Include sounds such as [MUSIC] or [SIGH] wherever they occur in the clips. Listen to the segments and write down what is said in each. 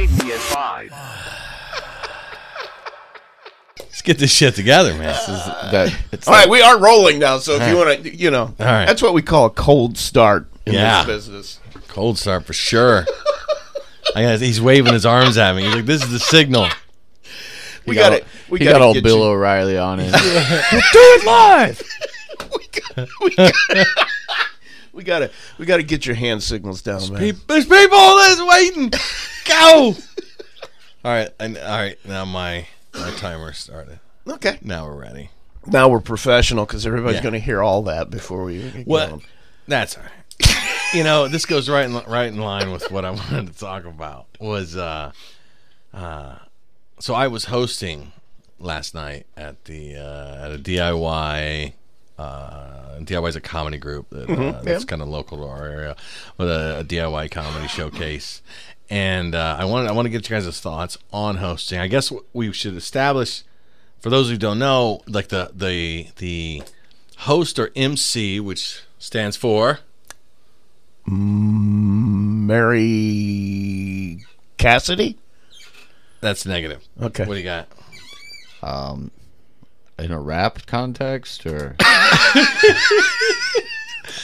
Light me at five. Let's get this shit together, man. That it's All right, we are rolling now. So if you want to, you know, right. that's what we call a cold start in Yeah. this business. Cold start for sure. [LAUGHS] I got, he's waving his arms at me. He's like, "This is the signal." We got got it. We he got got all get Bill you- O'Reilly on it. [LAUGHS] Do it live. [LAUGHS] we got we got to we got to get your hand signals down, man. Pe- There's people that's waiting. Go. [LAUGHS] all right, and all right. Now my my timer started. Okay. Now we're ready. Now we're professional because everybody's Yeah. going to hear all that before we get What? That's all right. [LAUGHS] you know, this goes right in right in line with what I [LAUGHS] wanted to talk about. Was uh, uh, so I was hosting last night at the uh, at a DIY. Uh, DIY is a comedy group that, uh, that's yeah. kind of local to our area with a, a DIY comedy showcase. And uh, I wanted I want to get you guys' thoughts on hosting. I guess we should establish for those who don't know, like the the the host or MC, which stands for Mary Cassidy. that's negative. Okay. What do you got? um, in a rap context, or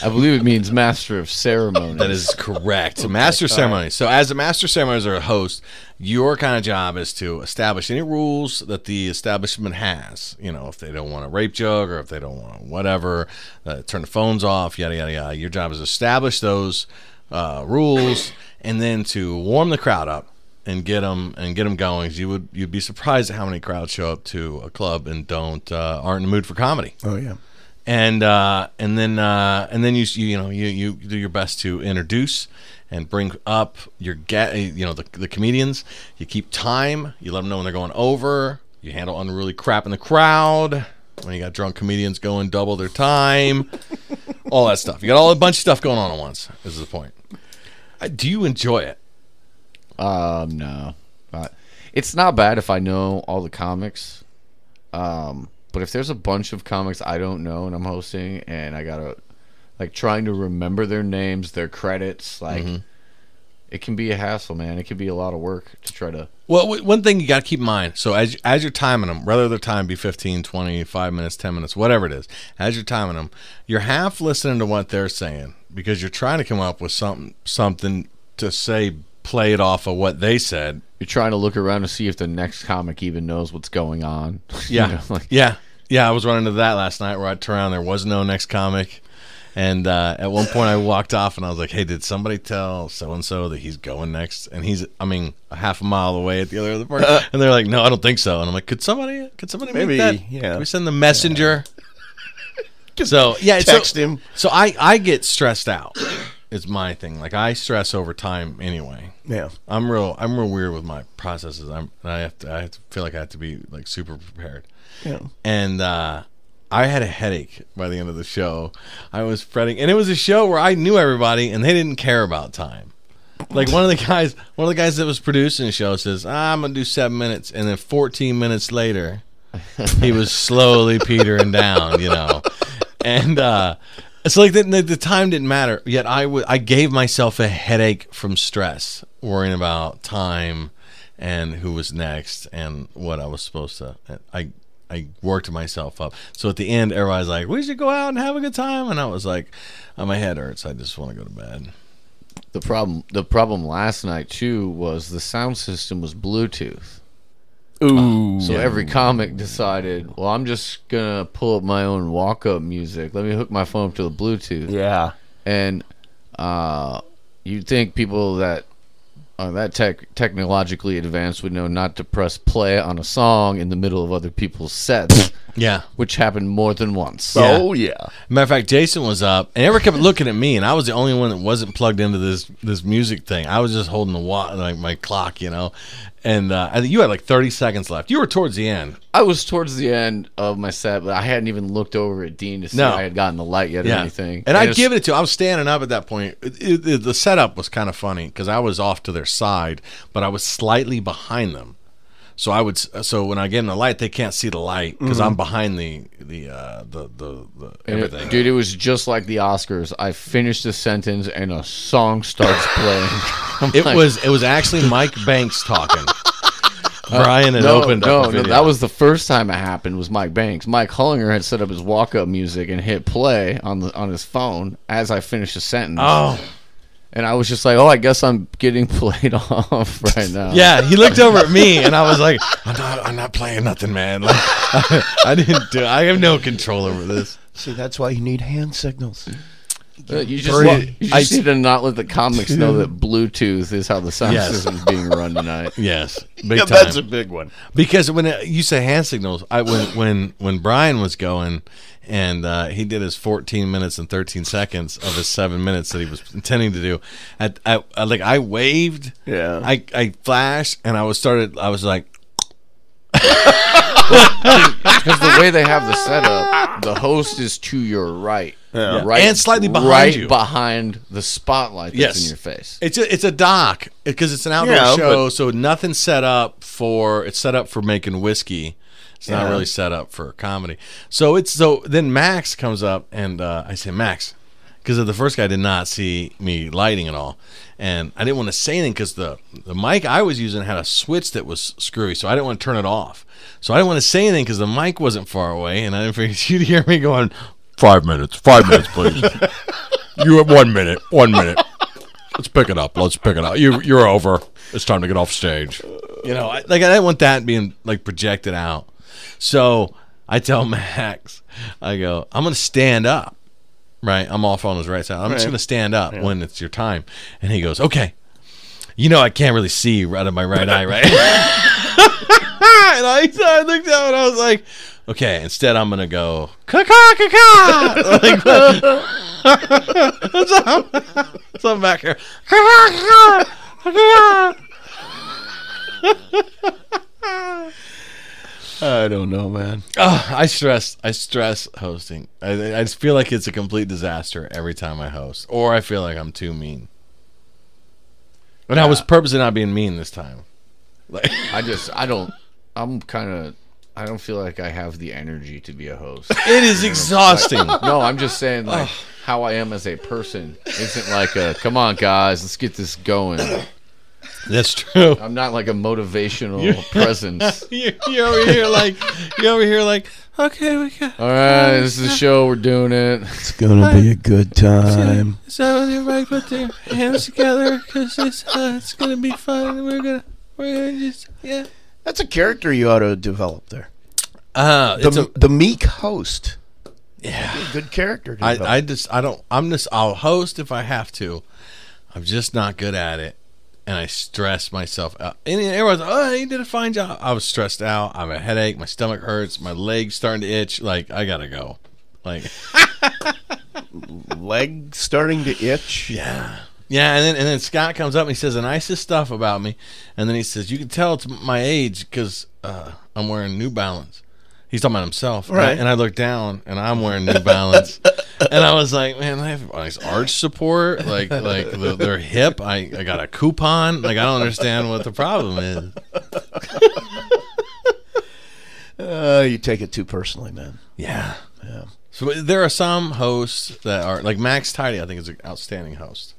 I believe it means master of ceremonies. That is correct. master of. So, as a master of ceremonies or a host, your kind of job is to establish any rules that the establishment has. You know, if they don't want a rape jug or if they don't want whatever, uh, turn the phones off, yada yada yada. Your job is to establish those uh, rules and then to warm the crowd up and get them and get them going. You would you'd be surprised at how many crowds show up to a club and don't uh, aren't in the mood for comedy Oh yeah. and uh, and then uh, and then you you know you you do your best to introduce and bring up your get you know the the comedians. You keep time. You let them know when they're going over. You handle unruly crap in the crowd. When you got drunk comedians going double their time, all that stuff. You got all a bunch of stuff going on at once. This is the point. Do you enjoy it? Um, no, uh, it's not bad if I know all the comics. Um, but if there's a bunch of comics I don't know and I'm hosting, and I gotta like trying to remember their names, their credits, like it can be a hassle, man. It can be a lot of work to try to. Well, one thing you got to keep in mind. So as as you're timing them, whether the time be 15, 20, 5 minutes, 10 minutes, whatever it is, as you're timing them, you're half listening to what they're saying because you're trying to come up with something something to say play it off of what they said. You're trying to look around to see if the next comic even knows what's going on. [LAUGHS] You Yeah. know, like, yeah. Yeah, I was running into that last night where I turned around there was no next comic. And uh, at one point, I walked off and I was like, "Hey, did somebody tell so and so that he's going next?" And he's, I mean, a half a mile away at the other end of the park. and they're like, "No, I don't think so." And I'm like, "Could somebody, could somebody make Maybe, that? yeah. Can we send the messenger?" so yeah, so- Text him. So I, I get stressed out. Is my thing. Like I stress over time anyway. Yeah. I'm real. I'm real weird with my processes. I'm. I have to. I have to feel like I have to be like super prepared Yeah. and uh, I had a headache by the end of the show. I was fretting, and it was a show where I knew everybody, and they didn't care about time. Like one of the guys, one of the guys that was producing the show says, ah, "I'm gonna do seven minutes," and then 14 minutes later, he was slowly [LAUGHS] petering down, you know, and uh, it's like the, the, the time didn't matter. Yet I would, I gave myself a headache from stress, worrying about time and who was next and what I was supposed to. I I worked myself up. So at the end, everybody's like, "We should go out and have a good time," and I was like, oh, "My head hurts. I just want to go to bed." the problem, the problem last night too was the sound system was Bluetooth. Ooh. So every comic decided, well, I'm just gonna pull up my own walk-up music. Let me hook my phone up to the Bluetooth. yeah. And uh, you'd think people that are that tech technologically advanced would know not to press play on a song in the middle of other people's sets, [LAUGHS] Yeah. which happened more than once. Yeah. Oh yeah. Matter of fact, Jason was up, and everyone kept looking at me, and I was the only one that wasn't plugged into this this music thing. I was just holding the wa- like my clock, you know. And uh, I think you had like thirty seconds left. You were towards the end. I was towards the end of my set, but I hadn't even looked over at Dean to see No. if I had gotten the light yet or anything. And I'd give it to. I was standing up at that point. It- it- the setup was kind of funny because I was off to their side, but I was slightly behind them. So I would. Uh, so when I get in the light, they can't see the light because I'm mm-hmm. behind the the uh, the the, the and it- everything. dude, it was just like the Oscars. I finished the sentence and a song starts [LAUGHS] playing. [LAUGHS] I'm It like, was it was actually Mike Banks talking. [LAUGHS] Uh, Brian had no, opened no, no. That was the first time it happened. Was Mike Banks? Mike Hollinger had set up his walk-up music and hit play on the on his phone as I finished the sentence. oh And I was just like, oh, I guess I'm getting [LAUGHS] played off right now. yeah. He looked over at me [LAUGHS] and I was like, I'm not I'm not playing nothing, man. Like [LAUGHS] I, didn't do. I have no control over this. See, that's why you need hand signals. Uh, You just, Well, you just I- need to not let the comics know that Bluetooth is how the sound Yes. system is being run tonight. Yes, big Yeah, time. that's a big one. Because when it, you say hand signals, I when when when Brian was going and uh, he did his 14 minutes and 13 seconds of his seven minutes that he was intending to do, at, I, I like I waved, Yeah. I I flashed, and I was started. I was like, Because the way they have the setup, the host is to your right, Yeah. right, And slightly behind right you. behind the spotlight that's Yes. in your face. It's a, it's a dock because it's an outdoor Yeah, show, but- so nothing's set up for it's set up for making whiskey. It's not really set up for comedy. So it's so then Max comes up and uh, I say Max because the first guy did not see me lighting at all, and I didn't want to say anything because the the mic I was using had a switch that was screwy, so I didn't want to turn it off. So I didn't want to say anything because the mic wasn't far away, and I didn't figure [LAUGHS] you'd hear me going five minutes, five minutes, please. [LAUGHS] you have one minute, one minute. Let's pick it up. Let's pick it up. You you're over. It's time to get off stage. You know, I, like I didn't want that being like projected out. So I tell [LAUGHS] Max, I go, I'm gonna stand up. Right, I'm off on his right side. I'm just gonna stand up when it's your time. And he goes, okay. You know I can't really see out of my right eye, right? [LAUGHS] and I, I looked down and I was like, okay. Instead, I'm gonna go caw [LAUGHS] like, so, I'm, so I'm back here. I don't know, man. Oh, I stress. I stress hosting. I, I just feel like it's a complete disaster every time I host, or I feel like I'm too mean. And I was purposely not being mean this time. Like, [LAUGHS] I just, I don't, I'm kind of, I don't feel like I have the energy to be a host. [LAUGHS] it is exhausting. No, I'm just saying, [LAUGHS] like, how I am as a person isn't like a, come on, guys, let's get this going. That's true. I'm not like a motivational [LAUGHS] presence. [LAUGHS] You're, you're over here like you're over here like okay we got All right, this is the show. We're doing it. It's gonna be a good time. so everybody put their hands together because it's uh, it's gonna be fun we're gonna we're gonna just yeah That's a character you ought to develop there. uh The, it's a, the meek host. yeah Be a good character. To I develop. I just I don't I'm just I'll host if I have to I'm just not good at it and I stress myself out. And everyone's oh you did a fine job. I was stressed out. I have a headache. My stomach hurts. My legs starting to itch. Like I gotta go. Like [LAUGHS] leg starting to itch. Yeah. Yeah, and then and then Scott comes up and he says the nicest stuff about me, and then he says you can tell it's my age because uh, I'm wearing New Balance. He's talking about himself, and I- Right. And I look down and I'm wearing New Balance, [LAUGHS] and I was like, man, they have nice arch support, like like the, their hip. I I got a coupon. Like I don't understand what the problem is. Uh, you take it too personally, man. Yeah. Yeah. So there are some hosts that are like Max Tidy. I think is an outstanding host.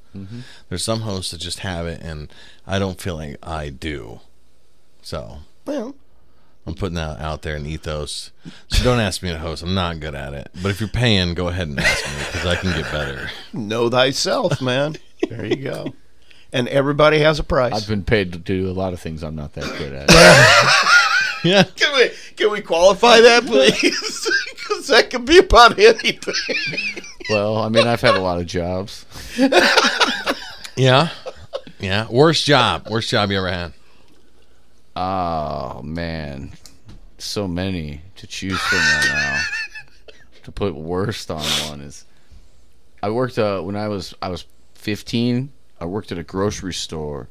There's some hosts that just have it, and I don't feel like I do. So Well, I'm putting that out there in ethos. So don't ask me to host. I'm not good at it. But if you're paying, go ahead and ask me because I can get better. know thyself, man. there you go. And everybody has a price. I've been paid to do a lot of things I'm not that good at. [LAUGHS] Yeah. Can we can we qualify that, please? [LAUGHS] Because that could be about anything. well, I mean, I've had a lot of jobs. [LAUGHS] Yeah. Yeah. Worst job. Worst job you ever had. Oh man, so many to choose from right now. [LAUGHS] to put worst on one is, I worked uh, when I was I was 15. I worked at a grocery store.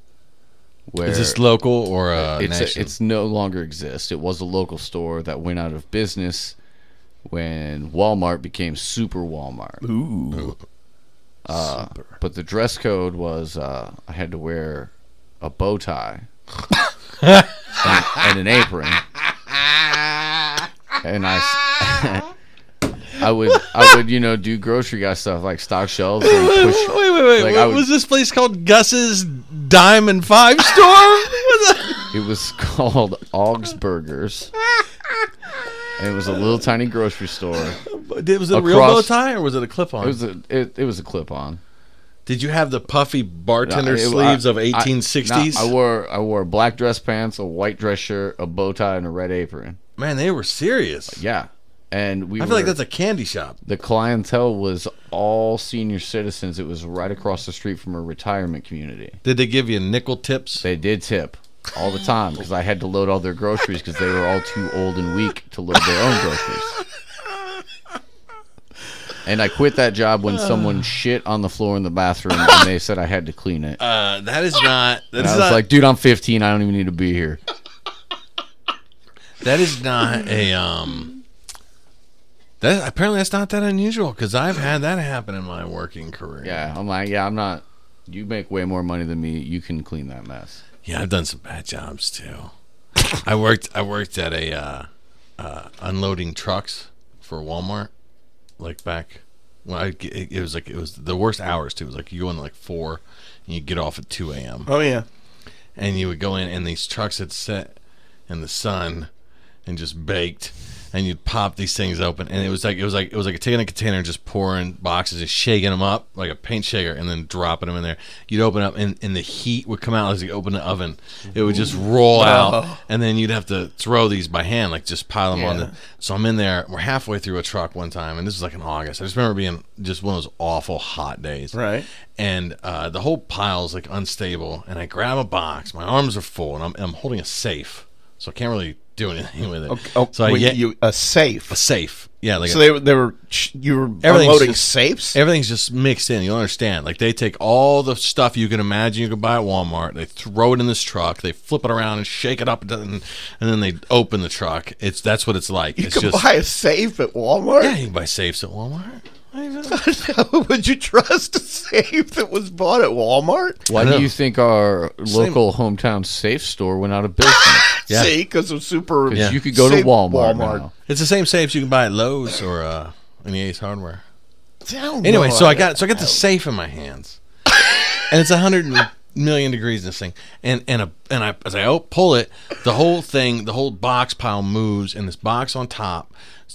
Where Is this local or uh, it's national? it's no longer exists. It was a local store that went out of business when Walmart became Super Walmart. Ooh. Uh, but the dress code was uh, I had to wear a bow tie [LAUGHS] and, and an apron, and I. [LAUGHS] I would, I would, you know, do grocery guy stuff like stock shelves and wait, push. wait, wait, wait. like, What would- was this place called Gus's Diamond Five Store? [LAUGHS] It was called Augsburgers, and it was a little tiny grocery store. Was it a real bow tie or was it a clip on? It was a, it, it was a clip on. Did you have the puffy bartender It- sleeves I- of I- 1860s? no, I wore I wore black dress pants, a white dress shirt, a bow tie, and a red apron. Man, they were serious. Yeah, and we. I feel like that's a candy shop. the clientele was all senior citizens. It was right across the street from a retirement community. Did they give you nickel tips? They did tip all the time because I had to load all their groceries because they were all too old and weak to load their own groceries. And I quit that job when someone [SIGHS] shit on the floor in the bathroom and they said I had to clean it. Uh, that is not. That And is I was not. like, dude, I'm 15. I don't even need to be here. that is not a um. That apparently that's not that unusual because I've had that happen in my working career. Yeah, I'm like, yeah, I'm not. You make way more money than me. You can clean that mess. Yeah, I've done some bad jobs too. I worked. I worked at a uh, uh, unloading trucks for Walmart, like back when I. It, it was like it was the worst hours too. It was like you go in like four, and you get off at two a.m. Oh yeah. and you would go in and these trucks had set in the sun and just baked and you'd pop these things open and it was like it was like it was like taking a container and just pouring boxes and shaking them up like a paint shaker and then dropping them in there. You'd open up and, and the heat would come out as you open the oven. It would just roll out and then you'd have to throw these by hand like just pile them on the so i'm in there we're halfway through a truck one time and this is like in august. I just remember being just one of those awful hot days. Right. and uh, the whole pile's like unstable. And I grab a box, my arms are full, and I'm, I'm holding a safe, so I can't really do anything with it. Oh, so I get you a safe. a safe, yeah, like So a- they were they were you were unloading just- safes. everything's just mixed in. You don't understand. Like they take all the stuff you can imagine you could buy at Walmart, they throw it in this truck, they flip it around and shake it up, and, and then they open the truck. It's that's what it's like. you it's could just buy a safe at Walmart. yeah, you can buy safes at Walmart. [LAUGHS] Would you trust a safe that was bought at Walmart? Why do you think our local hometown safe store went out of business? [LAUGHS] Yeah. See, because of super. Because Yeah. you could go to Safe Walmart. Walmart. now. It's the same safes you can buy at Lowe's or uh, any Ace Hardware. Down Anyway, low. so I got so I got the safe in my hands, and it's a hundred [LAUGHS] million degrees. in This thing, and and a and I as I oh, pull it, the whole thing, the whole box pile moves, and this box on top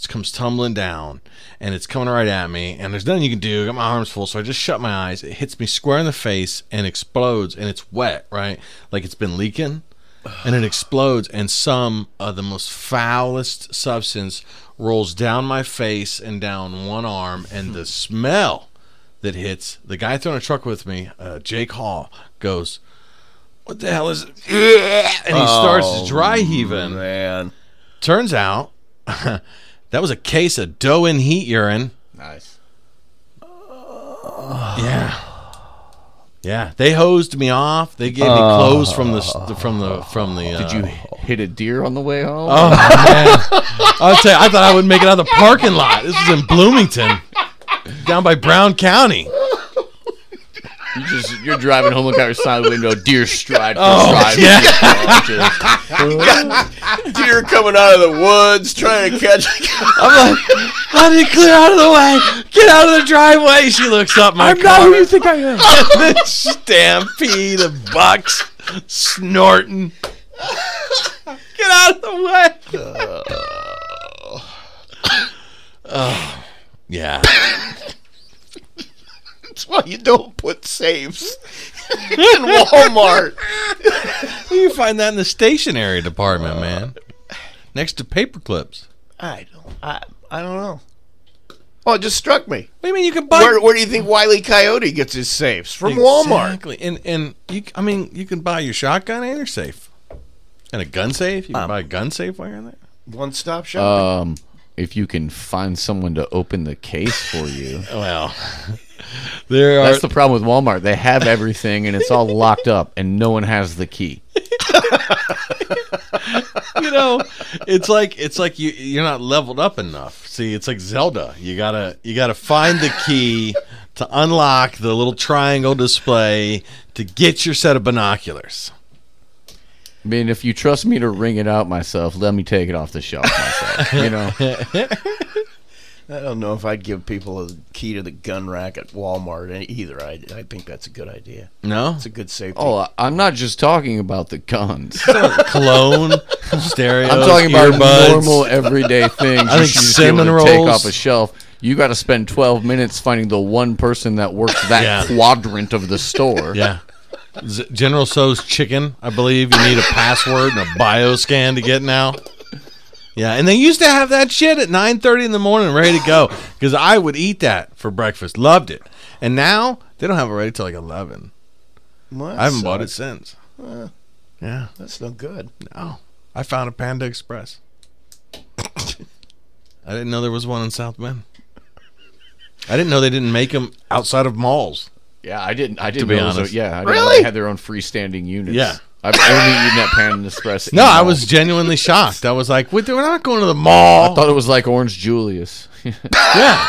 comes tumbling down, and it's coming right at me, and there's nothing you can do. I got my arms full, so I just shut my eyes. It hits me square in the face and explodes, and it's wet, right? Like it's been leaking. [SIGHS] And it explodes, and some of the most foulest substance rolls down my face and down one arm, and the [LAUGHS] smell that hits the guy throwing a truck with me, uh, Jake Hall, goes, "What the hell is it?" [LAUGHS] And he starts dry heaving. man. Turns out [LAUGHS] that was a case of doe and heat urine. Nice. Yeah. Yeah, they hosed me off. They gave me clothes from the from the from the. Uh, Did you hit a deer on the way home? Oh man! I'll tell you, I thought I would make it out of the parking lot. This was in Bloomington, down by Brown County. You just you're driving home, look out your side window, deer stride for Oh, stride. yeah. [LAUGHS] Deer coming out of the woods trying to catch. I'm like, how did he clear out of the way? Get out of the driveway. She looks up my I'm car. Not who you think I am. this [LAUGHS] stampede of bucks snorting. Get out of the way. Uh, oh, yeah. That's why you don't put safes in Walmart. You find that in the stationery department, man. Next to paper clips. I don't. I. I don't know. Oh, it just struck me. What do you mean you can buy? Where, where do you think Wiley Coyote gets his safes? From Walmart. Exactly. And and you, I mean, you can buy your shotgun and your safe, and a gun safe. You can Um, buy a gun safe while you're in there. One stop shop. Um, if you can find someone to open the case for you. [LAUGHS] Well, [LAUGHS] there are. That's the problem with Walmart. They have everything and it's all locked up and no one has the key. [LAUGHS] you know, it's like it's like you you're not leveled up enough. See, it's like Zelda. You gotta you gotta find the key to unlock the little triangle display to get your set of binoculars. I mean, if you trust me to ring it out myself, let me take it off the shelf myself. You know, [LAUGHS] I don't know if I'd give people a key to the gun rack at Walmart either. I, I think that's a good idea. No, It's a good safety. oh, I- I'm not just talking about the guns. [LAUGHS] cologne, stereo. I'm talking about earbuds. normal everyday [LAUGHS] things. I you think should just be able cinnamon to take off a shelf. You got to spend 12 minutes finding the one person that works that Yeah. quadrant of the store. Yeah. General Tso's chicken, I believe you need a password and a bioscan to get now. Yeah, and they used to have that shit at 9:30 in the morning ready to go cuz I would eat that for breakfast. Loved it. And now they don't have it ready till like 11. Well, I haven't bought it sucks. since. Yeah, That's no good. no. I found a Panda Express. I didn't know there was one in South Bend. I didn't know they didn't make them outside of malls. Yeah, I didn't. I didn't be know. it was a- yeah, I didn't know Really? they had their own freestanding units. Yeah. I've only eaten at Panda Express. No, I was genuinely [LAUGHS] shocked. I was like, we're not going to the mall." I thought it was like Orange Julius. [LAUGHS] yeah.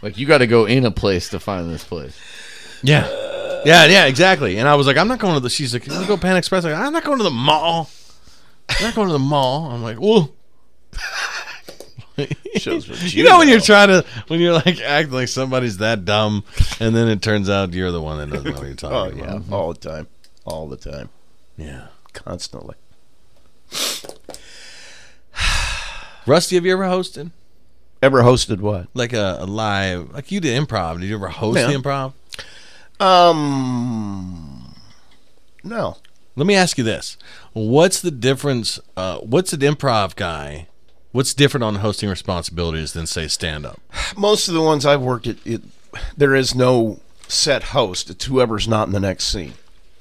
like you got to go in a place to find this place. Yeah. Yeah, yeah, exactly. And I was like, I'm not going to the. She's like, let's go Pan Express. Like, I'm not going to the mall. I'm not going to the mall. I'm like, well, Shows what [LAUGHS] you know when you're trying to when you're like acting like somebody's that dumb, and then it turns out you're the one that doesn't know what you're talking [LAUGHS] Oh talking yeah, about. all the time, all the time, Yeah. constantly. [SIGHS] Rusty, have you ever hosted Ever hosted what? like a, a live like you did improv? Did you ever host Yeah. the improv? Um, no. Let me ask you this: What's the difference? Uh, what's an improv guy? What's different on hosting responsibilities than say stand up? Most of the ones I've worked at, it, there is no set host. It's whoever's not in the next scene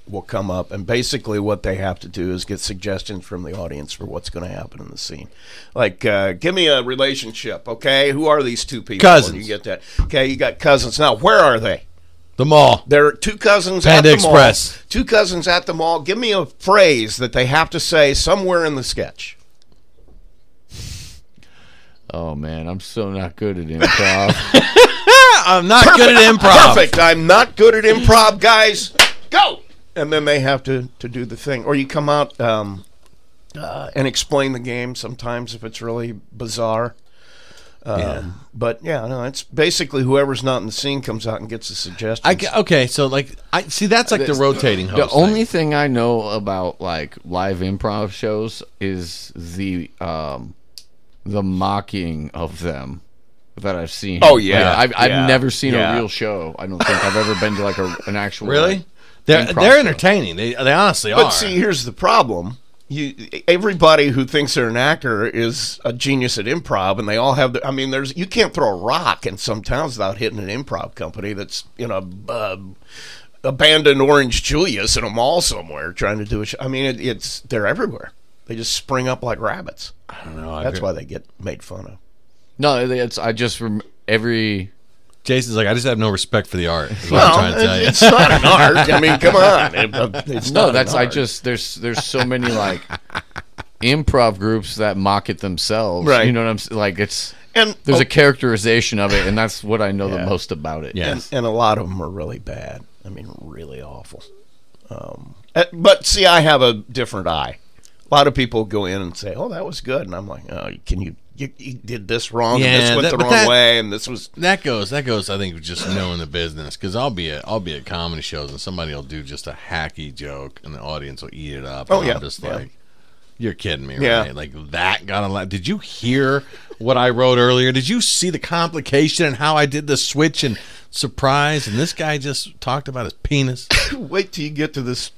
will come up, and basically what they have to do is get suggestions from the audience for what's going to happen in the scene. Like, uh, give me a relationship, okay? Who are these two people? Cousins. And you get that. Okay, you got cousins. Now, where are they? The mall. There are two cousins Panda at the Express. mall. Two cousins at the mall. Give me a phrase that they have to say somewhere in the sketch. Oh man, I'm so not good at improv. [LAUGHS] I'm not good at improv. Perfect. I'm not good at improv, guys. Go. And then they have to to do the thing, or you come out um, uh, and explain the game. Sometimes if it's really bizarre. Um, Yeah. But yeah, no, it's basically whoever's not in the scene comes out and gets a suggestion. I, okay, so like I see that's like the rotating host. the thing. only thing I know about like live improv shows is the um the mocking of them that I've seen. Oh, yeah. Like, I've, I've never seen Yeah. a real show. I don't think I've ever been to like a, an actual really like, they're they're show. entertaining. They they honestly But are. But see, here's the problem. You, everybody who thinks they're an actor is a genius at improv, and they all have. The, I mean, there's you can't throw a rock in some towns without hitting an improv company that's you know uh, abandoned Orange Julius in a mall somewhere trying to do a show. I mean, it, it's they're everywhere. They just spring up like rabbits. I don't know. That's why they get made fun of. No, it's I just rem- every Jason's like I just have no respect for the art. Is what I'm trying to tell it- you. it's not an art. I mean, come on. [LAUGHS] It- it's no, not that's an I art. just there's there's so many like improv groups that mock it themselves. Right. You know what I'm saying? Like it's and there's oh, a characterization of it, and that's what I know Yeah. the most about it. Yeah. and, and a lot of them are really bad. I mean, really awful. Um, uh, but see, I have a different eye. A lot of people go in and say, "Oh, that was good," and I'm like, "Oh, can you? You, you did this wrong, and this went that- the wrong that- way, and this was." That goes. That goes. I think just knowing the business because I'll be at I'll be at comedy shows and somebody will do just a hacky joke and the audience will eat it up. Oh, and yeah, I'm just yeah. like, you're kidding me, Yeah. right? Like that got a lot. Did you hear what I wrote earlier? Did you see the complication and how I did the switch and surprise? And this guy just talked about his penis. [COUGHS] Wait till you get to this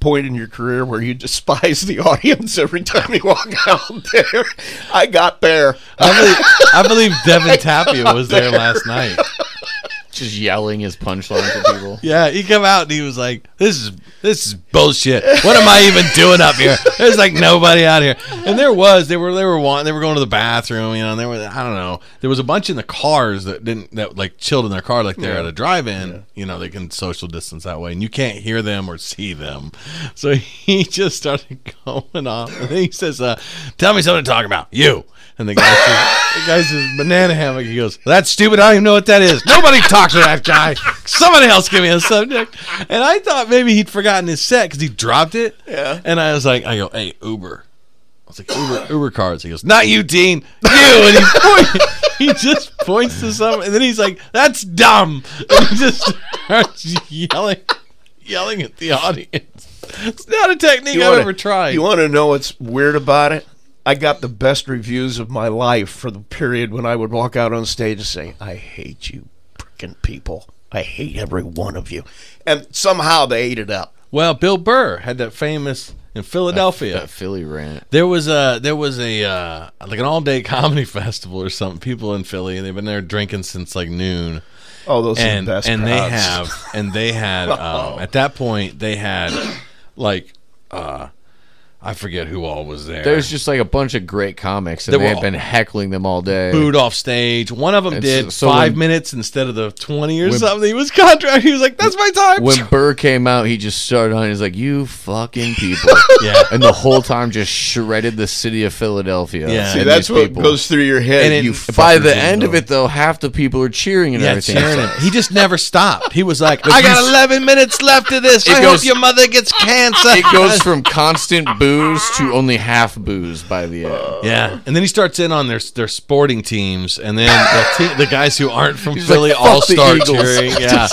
point in your career where you despise the audience every time you walk out there? I got there. I believe, I believe [LAUGHS] Devin Tapia was there last night. [LAUGHS] Just yelling his punchlines at people. Yeah, he come out and he was like, "This is this is bullshit. What am I even doing up here? There's like nobody out here." And there was, they were they were wanting, they were going to the bathroom, you know. And there was, I don't know, there was a bunch in the cars that didn't that like chilled in their car, like they're at a drive-in. You know, they can social distance that way, and you can't hear them or see them. So [LAUGHS] he just started [LAUGHS] going off, and he says, uh, "Tell me something to talk about, you." And the guy says, the guy says, banana hammock. He goes, that's stupid. I don't even know what that is. Nobody talks to that guy. Somebody else give me a subject. And I thought maybe he'd forgotten his set because he dropped it. Yeah. And I was like, I go, hey, Uber. I was like, Uber, Uber cards. He goes, not you, Dean. You. And he, point, he just points to something. And then he's like, that's dumb. And he just starts yelling, yelling at the audience. It's not a technique I've ever tried. You want to know what's weird about it? I got the best reviews of my life for the period when I would walk out on stage and say, "I hate you, freaking people. I hate every one of you," and somehow they ate it up. Well, Bill Burr had that famous in Philadelphia. That Philly rant. There was a there was a uh, like an all day [LAUGHS] comedy festival or something. People in Philly and they've been there drinking since like noon. Oh, those and are the best. and they have and they had [LAUGHS] um, at that point they had like uh, I forget who all was there. There's just like a bunch of great comics, and They they had been heckling them all day. booed off stage. One of them And did so- so five when- minutes instead of the twenty or when- something. He was contract. He was like, "That's my time." When [LAUGHS] Burr came out, he just started on. He's like, "You fucking people," [LAUGHS] yeah, and the whole time just shredded the city of Philadelphia. Yeah. See, that's what people. goes through your head. And it- you By the didn't end of it, though, half the people are cheering and yeah, everything. cheering him. He just never stopped. He was like, [LAUGHS] "I got eleven minutes left of this. It I goes- hope your mother gets cancer." It goes from constant booze to [LAUGHS] only half booze by the end. Yeah, and then he starts in on their their sporting teams, and then [LAUGHS] the, te- the guys who aren't from He's Philly like, "Fuck all the start Eagles." cheering. [LAUGHS] Yeah,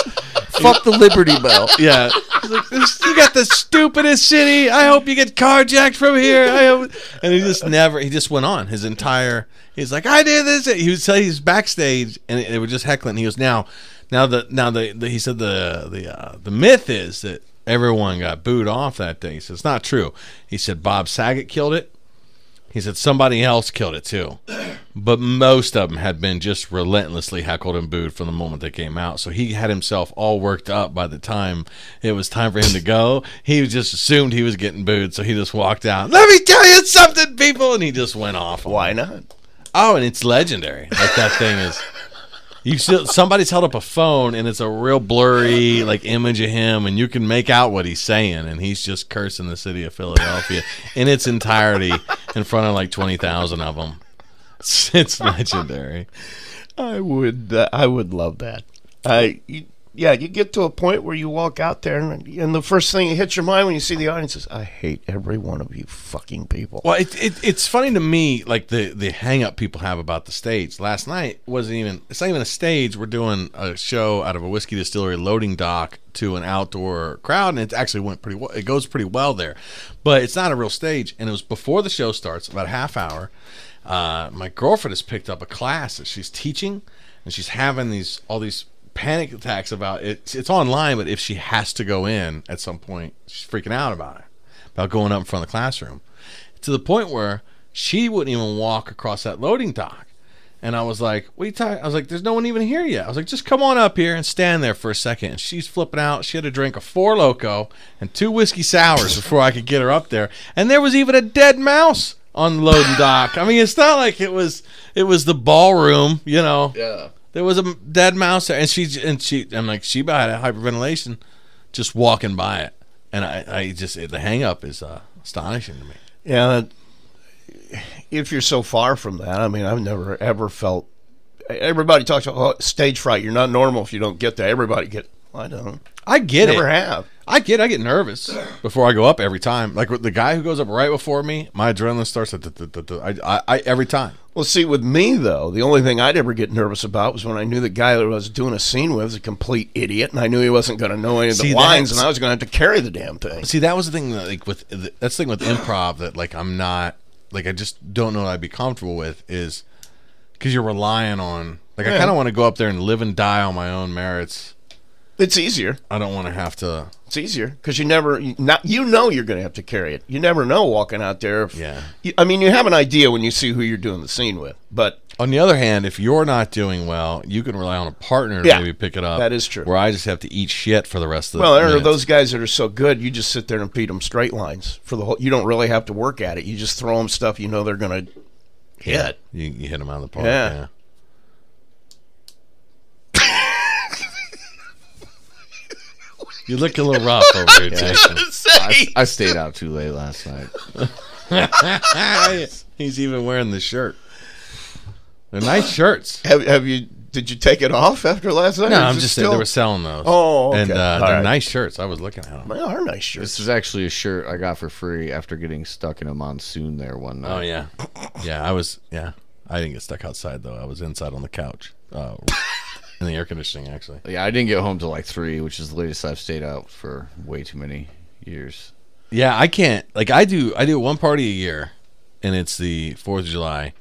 Fuck the Liberty Bell. yeah. He's like, "This- you got the stupidest city. I hope you get carjacked from here. I hope. And he just never. He just went on his entire. He's like, I did this. He would say he's backstage, and they were just heckling. He goes, now, now the now the, the he said the the uh, the myth is that everyone got booed off that day. He said it's not true. He said Bob Saget killed it. He said somebody else killed it too, [CLEARS THROAT] but most of them had been just relentlessly heckled and booed from the moment they came out. So he had himself all worked up by the time it was time for him to go. He just assumed he was getting booed, so he just walked out. Let me tell you something, people, and he just went off. Why not? Oh, and it's legendary. Like that thing is. [LAUGHS] You still somebody's held up a phone and it's a real blurry like image of him and you can make out what he's saying and he's just cursing the city of Philadelphia in its entirety in front of like twenty thousand of them. It's, [LAUGHS] it's legendary. I would. Uh, I would love that. I. Yeah, you get to a point where you walk out there, and, and the first thing that hits your mind when you see the audience is, "I hate every one of you fucking people." Well, it, it, it's funny to me, like the the hang up people have about the stage. Last night wasn't even it's not even a stage. We're doing a show out of a whiskey distillery loading dock to an outdoor crowd, and it actually went pretty well. It goes pretty well there, but it's not a real stage. And it was before the show starts, about a half hour. Uh, my girlfriend has picked up a class that she's teaching, and she's having these all these panic attacks about it. It's online, but if she has to go in at some point, she's freaking out about it, about going up in front of the classroom to the point where she wouldn't even walk across that loading dock. And I was like, "What are you talking?" I was like, "There's no one even here yet." I was like, "Just come on up here and stand there for a second. And she's flipping out. She had to drink a Four Loko and two whiskey sours before I could get her up there. And there was even a dead mouse on the loading dock. I mean, it's not like it was it was the ballroom, you know. Yeah. There was a dead mouse there, and she and she. I'm like, she had a hyperventilation, just walking by it, and I, I just the hang up is uh, astonishing to me. Yeah, if you're so far from that, I mean, I've never ever felt. Everybody talks about oh, stage fright. You're not normal if you don't get that. Everybody get. I don't. I get Never it. have. I get. I get nervous before I go up every time. Like with the guy who goes up right before me, my adrenaline starts. At the, the, the, I, I, I every time. Well, see, with me though, the only thing I'd ever get nervous about was when I knew the guy that I was doing a scene with was a complete idiot, and I knew he wasn't going to know any of the See, lines, and I was going to have to carry the damn thing. See, that was the thing. That, like with that's the thing with improv that like I'm not like I just don't know what I'd be comfortable with is because you're relying on like I kind of want to go up there and live and die on my own merits It's easier. I don't want to have to. It's easier because you never, you, not you know you're going to have to carry it. You never know walking out there. If, Yeah. you- I mean, you have an idea when you see who you're doing the scene with, but On the other hand, if you're not doing well, you can rely on a partner to Yeah, maybe pick it up. that is true. Where I just have to eat shit for the rest of the. well, there are those guys that are so good. You just sit there and feed them straight lines for the whole. You don't really have to work at it. You just throw them stuff you know they're going to hit. You, you hit them out of the park. Yeah. Yeah. You look a little rough over here, Jason. [LAUGHS] Say, I stayed out too late last night. [LAUGHS] He's even wearing the shirt. They're nice shirts. have, have you? Did you take it off after last night? No, I'm just saying still- they were selling those. Oh, okay. and uh, they're right. nice shirts. I was looking at them. They are nice shirts. This is actually a shirt I got for free after getting stuck in a monsoon there one night. Oh yeah, yeah. I was yeah. I didn't get stuck outside though. I was inside on the couch, uh, [LAUGHS] in the air conditioning actually. Yeah, I didn't get home till like three, which is the latest I've stayed out for way too many years. Yeah, I can't. Like I do. I do one party a year, and it's the Fourth of July,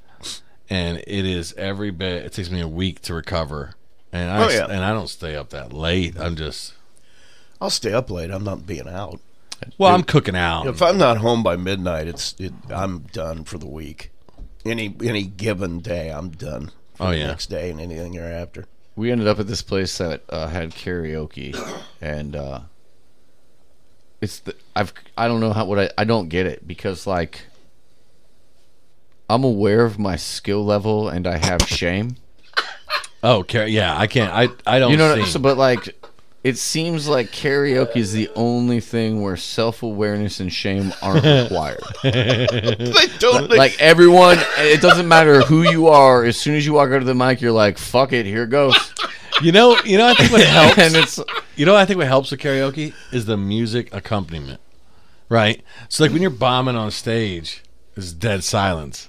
and it is every bit. It takes me a week to recover, and I Oh, yeah. and I don't stay up that late. I'm just I'll stay up late. I'm not being out. well, I'm cooking out. If I'm not home by midnight, it's it, I'm done for the week. Any any given day, I'm done. For Oh, the yeah. next day and anything thereafter. We ended up at this place that uh, had karaoke, and uh, it's the I've I don't know how what I I don't get it because like I'm aware of my skill level and I have shame. oh, yeah. I can't. I I don't. You know, sing. so, but like, it seems like karaoke is the only thing where self awareness and shame aren't required. [LAUGHS] They totally. like everyone, it doesn't matter who you are. As soon as you walk out of the mic, you're like, "Fuck it, here goes." you know, you know. I think what [LAUGHS] helps. and it's You know, I think what helps with karaoke is the music accompaniment, right? So, like when you're bombing on stage, it's dead silence.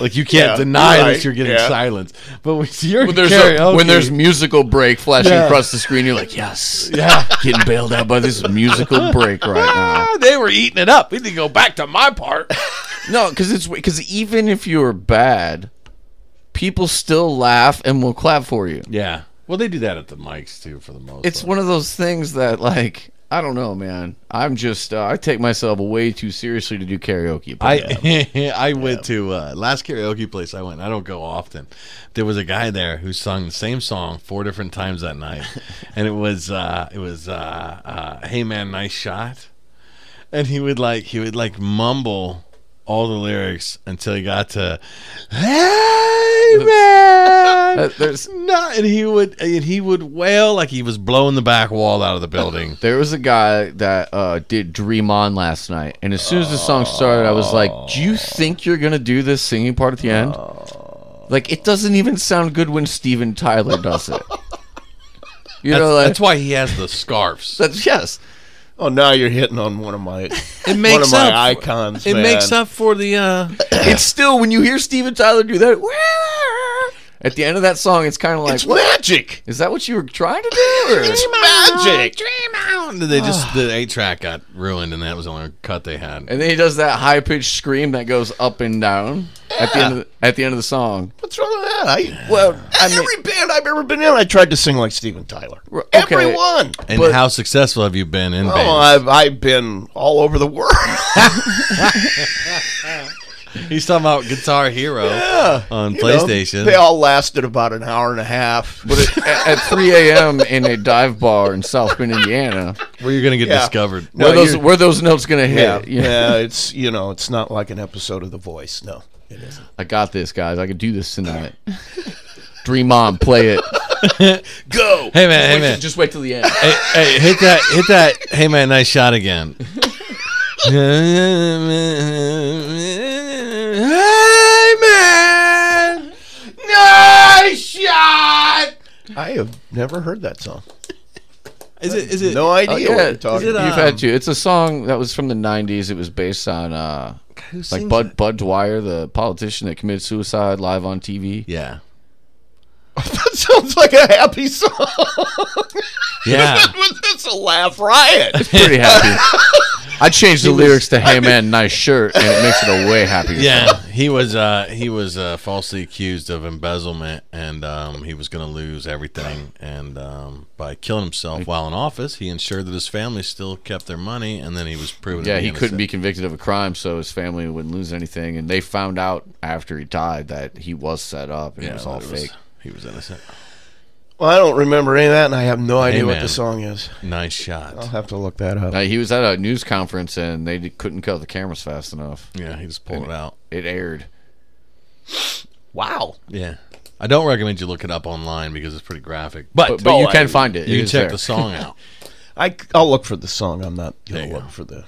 Like you can't Yeah, deny right, that you're getting yeah. silence. But when you're when there's karaoke, a, when there's musical break flashing Yeah. across the screen, you're like, "Yes, yeah, getting bailed out by this musical break right [LAUGHS] now." Ah, they were eating it up. We need to go back to my part. [LAUGHS] No, because it's because even if you're bad, people still laugh and will clap for you. yeah. Well, they do that at the mics too, for the most. It's part. one of those things that like I don't know, man. I'm just uh, I take myself way too seriously to do karaoke. but- I [LAUGHS] I went to uh, last karaoke place I went. I don't go often. There was a guy there who sung the same song four different times that night, [LAUGHS] and it was uh, it was uh, uh, "Hey man, nice shot," and he would like he would like mumble all the lyrics until he got to "Hey [LAUGHS] man." There's no, and he would and he would wail like he was blowing the back wall out of the building. [LAUGHS] there was a guy that uh, did Dream On last night, and as soon as the song started, I was like, "Do you think you're gonna do this singing part at the end?" Like it doesn't even sound good when Steven Tyler does it. [LAUGHS] You That's, know, like, that's why he has the scarves. that's yes. Oh, now you're hitting on one of my It [LAUGHS] one makes of my up. icons. it man. makes up for the. uh [LAUGHS] It's still when you hear Steven Tyler do that. At the end of that song, it's kind of like, It's what? magic. Is that what you were trying to do? or- It's magic. Dream on. They ah. just the eight track got ruined, and that was the only cut they had. And then he does that high pitched scream that goes up and down at the end of the, at the end of the song. What's wrong with that? I, Well, I mean, every band I've ever been in, I tried to sing like Steven Tyler. Okay. Everyone. And but- how successful have you been in Oh, bands? I've I've been all over the world. [LAUGHS] [LAUGHS] He's talking about Guitar Hero on You know, PlayStation. they all lasted about an hour and a half. but it, at, at 3 a.m. in a dive bar in South Bend, Indiana, where you're gonna get Yeah. discovered. No, where those you're- where those notes gonna hit? yeah, You know? yeah, it's you know, it's not like an episode of The Voice. No, it isn't. I got this, guys. I can do this tonight. Dream on, play it. [LAUGHS] Go. Hey man, hey Wait, man, just, just wait till the end. hey, hey, hit that, hit that. Hey man, nice shot again. Hey man, nice shot. I have never heard that song. Is it? Is it? No idea Oh, what yeah, you're talking is it, about. You've um, had to. It's a song that was from the '90s. It was based on uh, like Budd it? Budd Dwyer, the politician that committed suicide live on TV. Yeah, [LAUGHS] that sounds like a happy song. yeah. [LAUGHS] it's a laugh riot. It's Pretty happy. [LAUGHS] I changed the lyrics to [LAUGHS] "Hey man, nice shirt," and it makes it a way happier. Yeah, song. He was uh, he was uh, falsely accused of embezzlement, and um, he was going to lose everything. And um, by killing himself while in office, he ensured that his family still kept their money, and then he was proven. Yeah, he couldn't be convicted of a crime, so his family wouldn't lose anything. And they found out after he died that he was set up and Yeah, it was all it was- fake. he was innocent. Well, I don't remember any of that, and I have no idea what the song is. Nice shot. I'll have to look that up. Uh, he was at a news conference and they couldn't cut the cameras fast enough. Yeah, he just pulled it out. It aired. Wow. Yeah. I don't recommend you look it up online because it's pretty graphic. But, But, but Oh, you I- can find it. you It can check there. the song out. [LAUGHS] I, I'll look for the song. I'm not going you to go. look for the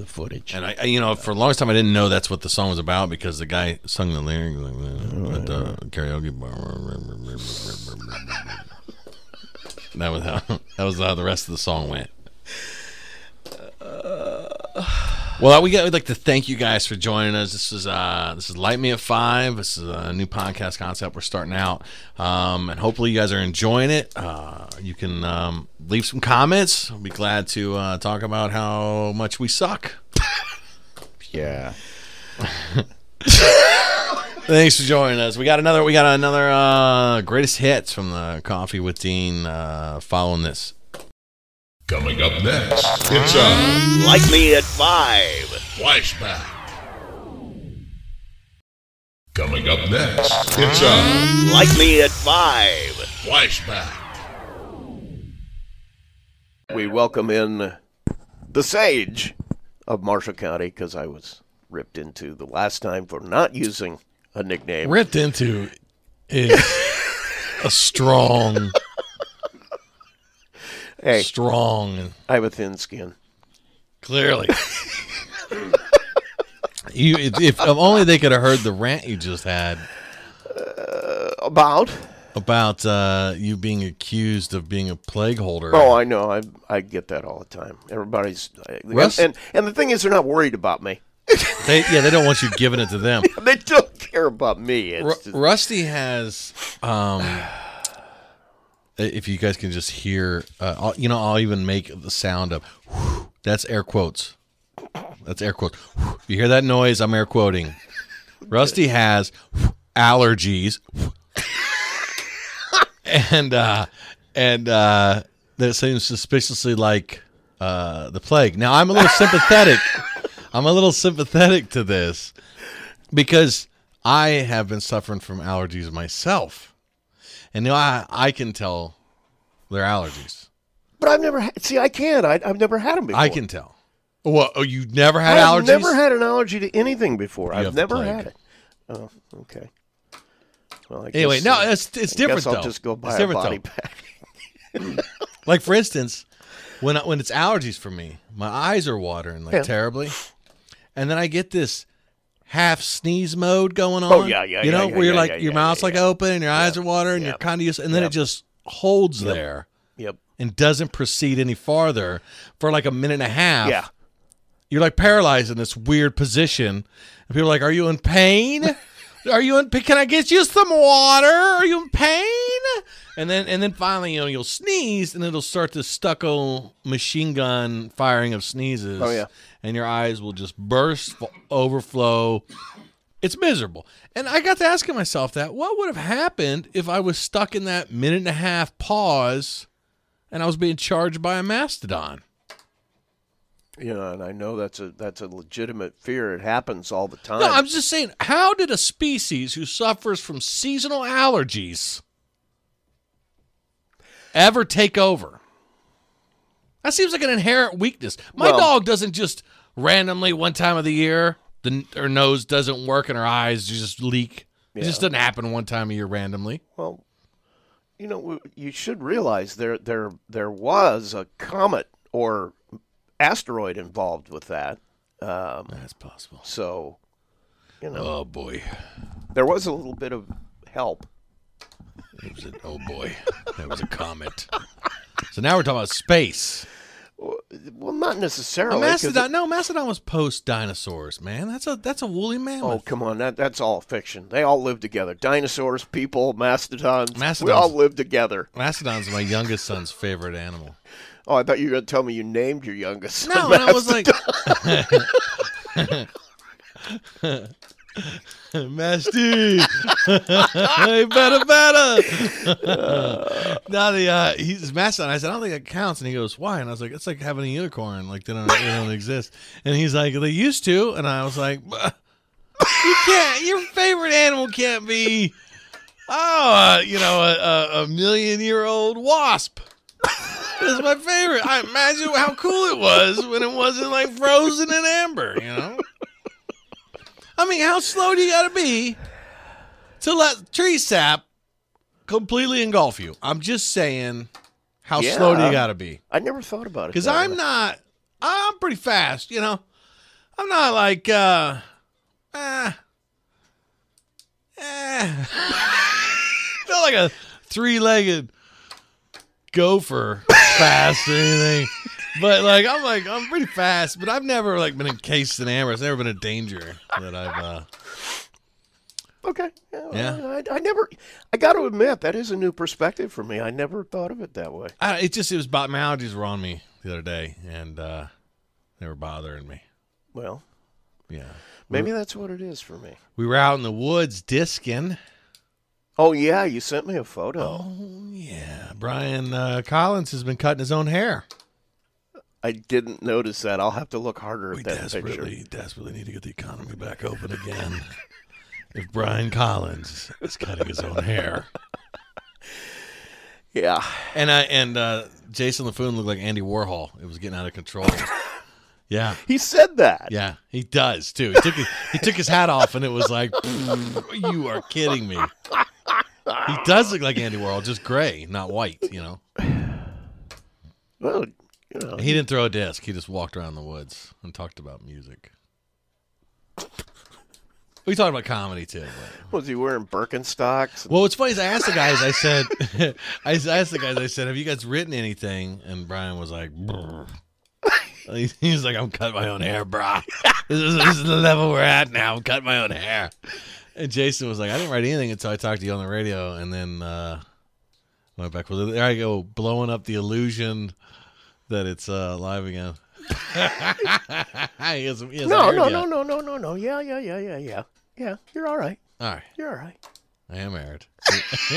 the footage. And I, I- you know, for the longest time, I didn't know that's what the song was about because the guy sung the lyrics like, at oh, the uh, karaoke bar. That was how [LAUGHS] that was how the rest of the song went. Uh, Well, we got. We'd like to thank you guys for joining us. This is uh, this is Light Me at Five. This is a new podcast concept we're starting out, um, and hopefully you guys are enjoying it. Uh, you can um, leave some comments. I'll be glad to uh, talk about how much we suck. [LAUGHS] Yeah. [LAUGHS] Thanks for joining us. We got another. We got another uh, greatest hits from the Coffee with Dean. Uh, following this, Coming up next, it's a Light me at five. flashback. Coming up next, it's a Light me at five. flashback. We welcome in the sage of Marshall County because I was ripped into the last time for not using a nickname. ripped into is a strong, Hey, strong. I have a thin skin. Clearly, [LAUGHS] you if, if only they could have heard the rant you just had About? about uh, you being accused of being a plague holder. Oh, I know. I I get that all the time. Everybody's and, Russ- and and the thing is, they're not worried about me. [LAUGHS] they, yeah, they don't want you giving it to them. [LAUGHS] They don't care about me. Ru- just- Rusty has, um, if you guys can just hear, uh, I'll, you know, I'll even make the sound of, that's air quotes. That's air quotes. You hear that noise? I'm air quoting. Rusty has allergies, [LAUGHS] and uh, and uh, that seems suspiciously like uh, the plague. Now I'm a little sympathetic. [LAUGHS] I'm a little sympathetic to this because I have been suffering from allergies myself, and I I can tell they're allergies. but I've never had, see. I can't. I, I've never had them before. I can tell. What? Oh, you never had allergies? I've allergies? never had an allergy to anything before. have I've never plague. had it. Oh, okay. Well, I Anyway, guess, no, uh, it's it's I different guess I'll though. just go It's buy a body though. pack. [LAUGHS] Like for instance, when I- when it's allergies for me, my eyes are watering like Yeah. terribly, and then I get this half sneeze mode going oh, on. Oh, yeah, yeah, You know yeah, where you're like your mouth's like open and your eyes are watering, and you're kind of used, and then Yep. it just holds there Yep. and doesn't proceed any farther for like a minute and a half. Yeah. you're like paralyzed in this weird position. And people are like, "Are you in pain? [LAUGHS] Are you in? Can I get you some water? Are you in pain?" And then and then finally, you know, you'll sneeze, and it'll start this stucco machine gun firing of sneezes. Oh, yeah. And your eyes will just burst, overflow. It's miserable. And I got to asking myself that what would have happened if I was stuck in that minute and a half pause and I was being charged by a mastodon? You know, and I know that's a that's a legitimate fear. It happens all the time. No, I'm just saying, how did a species who suffers from seasonal allergies ever take over? That seems like an inherent weakness. My Well- dog doesn't just randomly one time of the year, the her nose doesn't work and her eyes just leak. It just doesn't happen one time a year randomly. Well, you know, you should realize there there there was a comet or asteroid involved with that. Um, That's possible. so, you know, Oh boy, there was a little bit of help. It was a, oh boy, that was a comet. So now we're talking about space. Well, not necessarily. A mastodon? it- no, mastodon was post dinosaurs. Man, that's a that's a woolly mammoth. oh, come on, that that's all fiction. They all live together. Dinosaurs, people, mastodons. mastodons. We all live together. Mastodon's my youngest son's favorite animal. Oh, I thought you were going to tell me you named your youngest. No, son and I was like, Masty, [LAUGHS] hey, better, better. [LAUGHS] now the uh, he's. I said, I don't think it counts, and he goes, "Why?" And I was like, "It's like having a unicorn. Like they don't, they don't exist." And he's like, "They used to," and I was like, "You can't. Your favorite animal can't be, oh, uh, you know, a, a, a million year old wasp." It's my favorite. I imagine how cool it was when it wasn't like frozen in amber, you know? I mean, how slow do you got to be to let tree sap completely engulf you? I'm just saying, how Yeah. slow do you got to be? I never thought about it. Because I'm not, I'm pretty fast, you know? I'm not like, uh, eh, eh. [LAUGHS] not like a three legged gopher fast or anything. But like I'm like I'm pretty fast, but I've never like been encased in amber. It's never been a danger that I've uh Okay. Yeah. I, I never. I got to admit that is a new perspective for me. I never thought of it that way. I, it just it was about my allergies were on me the other day and uh they were bothering me. Well, Yeah. maybe that's what it is for me. We were out in the woods disking. Oh yeah, you sent me a photo. Oh yeah. Brian uh, Collins has been cutting his own hair. I didn't notice that. I'll have to look harder We at that picture. desperately, desperately need to get the economy back open again. [LAUGHS] if Brian Collins is cutting his own hair. [LAUGHS] Yeah. And I and uh, Jason LaFoon looked like Andy Warhol. It was getting out of control. [LAUGHS] Yeah, He said that. yeah, he does too. He took his, he took his hat off, and it was like, you are kidding me. He does look like Andy Warhol, just gray, not white. You know, Well, you know. he didn't throw a disc. He just walked around the woods and talked about music. We talked about comedy too. But. Was he wearing Birkenstocks? Well, what's funny is I asked the guys. I said, [LAUGHS] I asked the guys. I said, "Have you guys written anything?" And Brian was like, "Brr." "He's like, I'm cutting my own hair, bro. This is, this is the level we're at now. I'm cutting my own hair." And Jason was like, "I didn't write anything until I talked to you on the radio, and then uh, went back. Well, there I go, blowing up the illusion that it's uh, live again." [LAUGHS] he hasn't, he no, no, yet. no, no, no, no, no. Yeah, yeah, yeah, yeah, yeah. Yeah, you're all right. All right, You're all right. I am aired. [LAUGHS]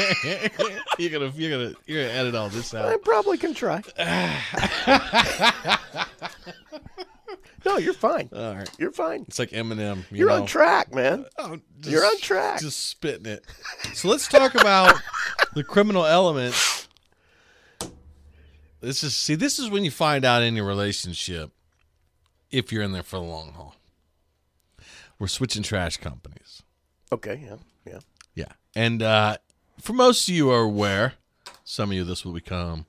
you're gonna, you're gonna, you're gonna edit all this out. I probably can try. [LAUGHS] no, you're fine. All right. You're fine. It's like Eminem. You You're know? on track, man. Oh, just- You're on track. Just spitting it. So let's talk about the criminal element. This is see. This is when you find out in your relationship if you're in there for the long haul. We're switching trash companies. Okay, yeah, yeah. Yeah, and uh, for most of you are aware, some of you this will become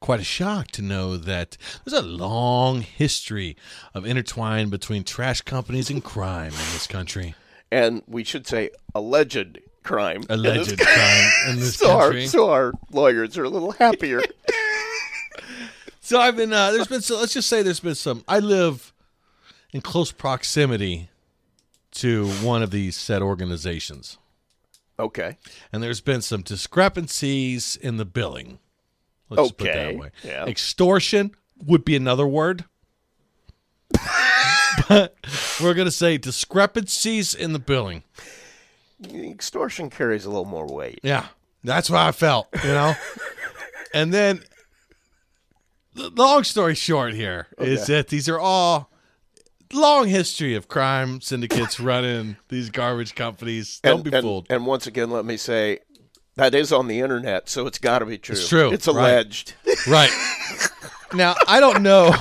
quite a shock to know that there's a long history of intertwine between trash companies and crime in this country. And we should say alleged crime. in Alleged crime in this [LAUGHS] so our, country. so our lawyers are a little happier. [LAUGHS] So I've been uh, there's been so let's just say there's been some. I live in close proximity to one of these said organizations, okay. and there's been some discrepancies in the billing. Let's put it that way. yeah. Extortion would be another word. [LAUGHS] but we're gonna say discrepancies in the billing. Extortion carries a little more weight. Yeah, that's what I felt, you know. [LAUGHS] and then, the long story short, here is Okay. that these are all long history of crime syndicates [LAUGHS] running these garbage companies. Don't and, be and- fooled. And once again, let me say that is on the internet, so it's got to be true. It's true, It's right. alleged. [LAUGHS] right now, I don't know.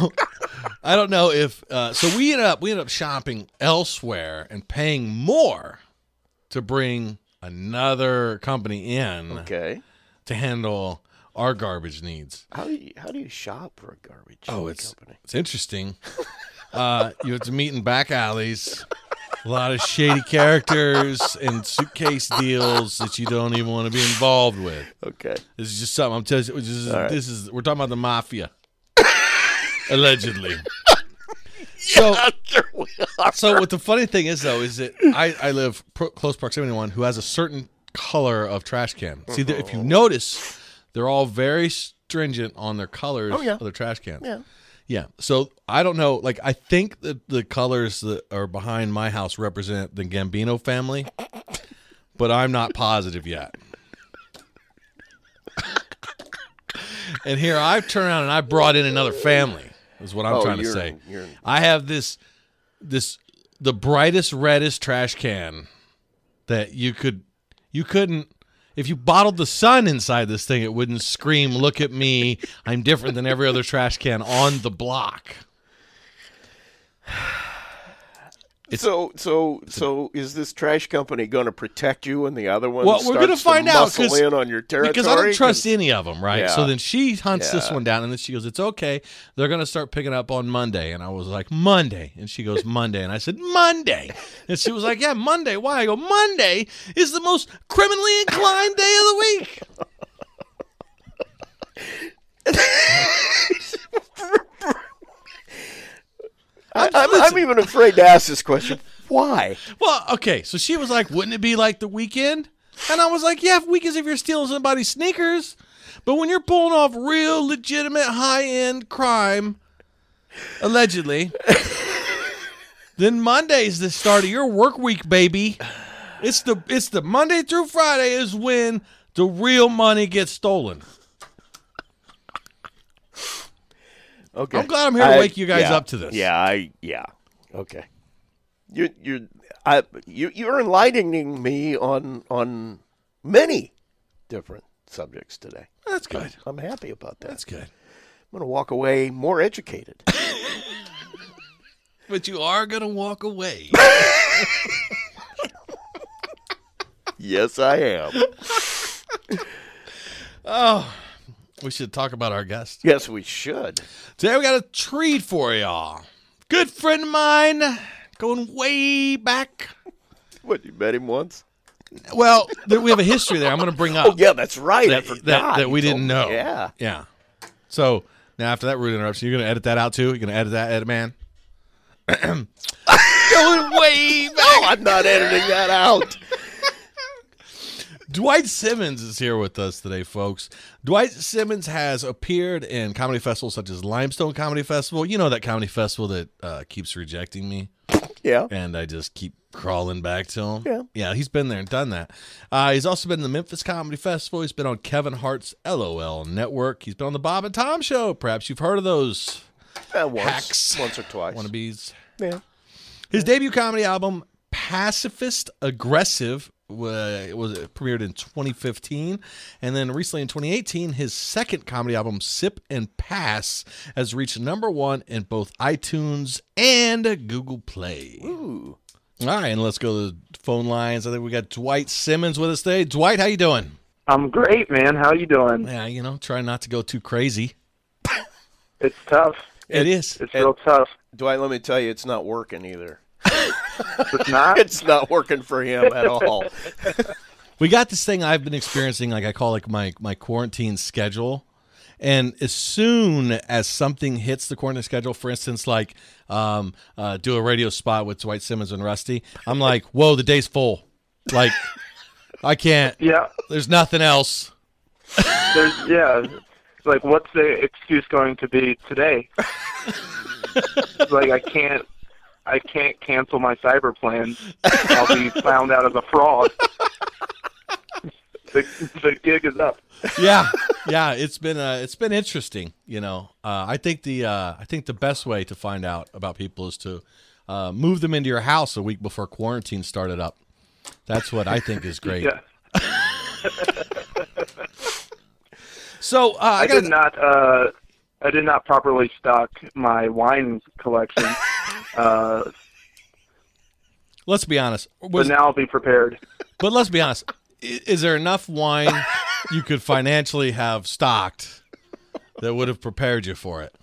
I don't know if uh, so. We ended up we ended up shopping elsewhere and paying more to bring another company in okay. to handle our garbage needs. How do you how do you shop for a garbage Oh, it's company? it's interesting. [LAUGHS] Uh, you have to meet in back alleys. A lot of shady characters and suitcase deals that you don't even want to be involved with. Okay. This is just something I'm telling you. This is, right. this is we're talking about the mafia, allegedly. [LAUGHS] So, Sure so what the funny thing is though is that I, I live pro- close proximity to one who has a certain color of trash can. See, there- if you notice, they're all very stringent on their colors Oh, yeah. of their trash cans. Yeah. Yeah. So I don't know. Like I think that the colors that are behind my house represent the Gambino family, but I'm not positive yet. [LAUGHS] and here I've turned around and I brought in another family. Is what I'm Oh, trying to say. I have this this the brightest reddest trash can that you could you couldn't if you bottled the sun inside this thing it wouldn't scream look at me. I'm different than every other trash can on the block so so so is this trash company going to protect you and the other one? well we're gonna find out in on your territory because i don't trust any of them right? Yeah. so then she hunts this one down and then she goes it's okay. They're gonna start picking up on monday. And i was like monday? And she goes monday. And i said monday. And she was like yeah monday. Why? I go monday is the most criminally inclined day of the week [LAUGHS] [LAUGHS] I, I'm, I'm even afraid to ask this question. Why? Well, okay, so she was like, "Wouldn't it be like the weekend?" And I was like, "Yeah, weekends if you're stealing somebody's sneakers, but when you're pulling off real legitimate high end crime, allegedly, [LAUGHS] then Monday's the start of your work week, baby. It's the it's the Monday through Friday is when the real money gets stolen. Okay. I'm glad I'm here to wake you guys yeah, up to this. Yeah, I yeah. Okay. You you I you you're enlightening me on on many different subjects today. That's good. I'm happy about that. That's good. I'm going to walk away more educated. [LAUGHS] But you are gonna walk away. [LAUGHS] yes, I am. [LAUGHS] Oh. We should talk about our guest. Yes, we should. Today we got a treat for y'all. Good friend of mine, going way back. What, you met him once? Well, there, we have a history there. I'm going to bring up [LAUGHS] Oh, yeah, that's right. I that, that, that we didn't know. Yeah. yeah. So now after that rude interruption, you're going to edit that out too. You're going to edit that, edit man. [CLEARS THROAT] [LAUGHS] going way back. No, I'm not editing that out. [LAUGHS] Dwight Simmons is here with us today, folks. Dwight Simmons has appeared in comedy festivals such as Limestone Comedy Festival. You know that comedy festival that uh, keeps rejecting me. Yeah. and I just keep crawling back to him. Yeah. yeah, he's been there and done that. Uh, he's also been in the Memphis Comedy Festival. He's been on Kevin Hart's LOL Network. He's been on the Bob and Tom Show. Perhaps you've heard of those Uh, once, hacks, once or twice. wannabes. Yeah. His debut comedy album, Pacifist Aggressive, wa- it was it premiered in 2015, and then recently in 2018, his second comedy album, Sip and Pass, has reached number one in both iTunes and Google Play. Ooh. All right, and let's go to the phone lines. I think we got Dwight Simmons with us today. Dwight, how you doing? I'm great, man. How you doing? Yeah, you know, try not to go too crazy. It's tough. It is. It's real tough. Dwight, let me tell you, it's not working either. It's not. It's not working for him at all. [LAUGHS] We got this thing I've been experiencing, like I call like my my quarantine schedule. And as soon as something hits the quarantine schedule, for instance, like um, uh, do a radio spot with Dwight Simmons and Rusty, I'm like, whoa, the day's full. Like, I can't. yeah. There's nothing else. There's yeah. It's like, what's the excuse going to be today? [LAUGHS] Like I can't. I can't cancel my cyber plan. I'll be found out as a fraud. The, the gig is up. yeah, yeah. It's been uh, it's been interesting. You know, uh, I think the uh, I think the best way to find out about people is to uh, move them into your house a week before quarantine started up. That's what I think is great. [LAUGHS] So uh, I, I got did not. Uh, I did not properly stock my wine collection, uh, let's be honest. but now I'll be prepared. [LAUGHS] but let's be honest. Is there enough wine you could financially have stocked that would have prepared you for it?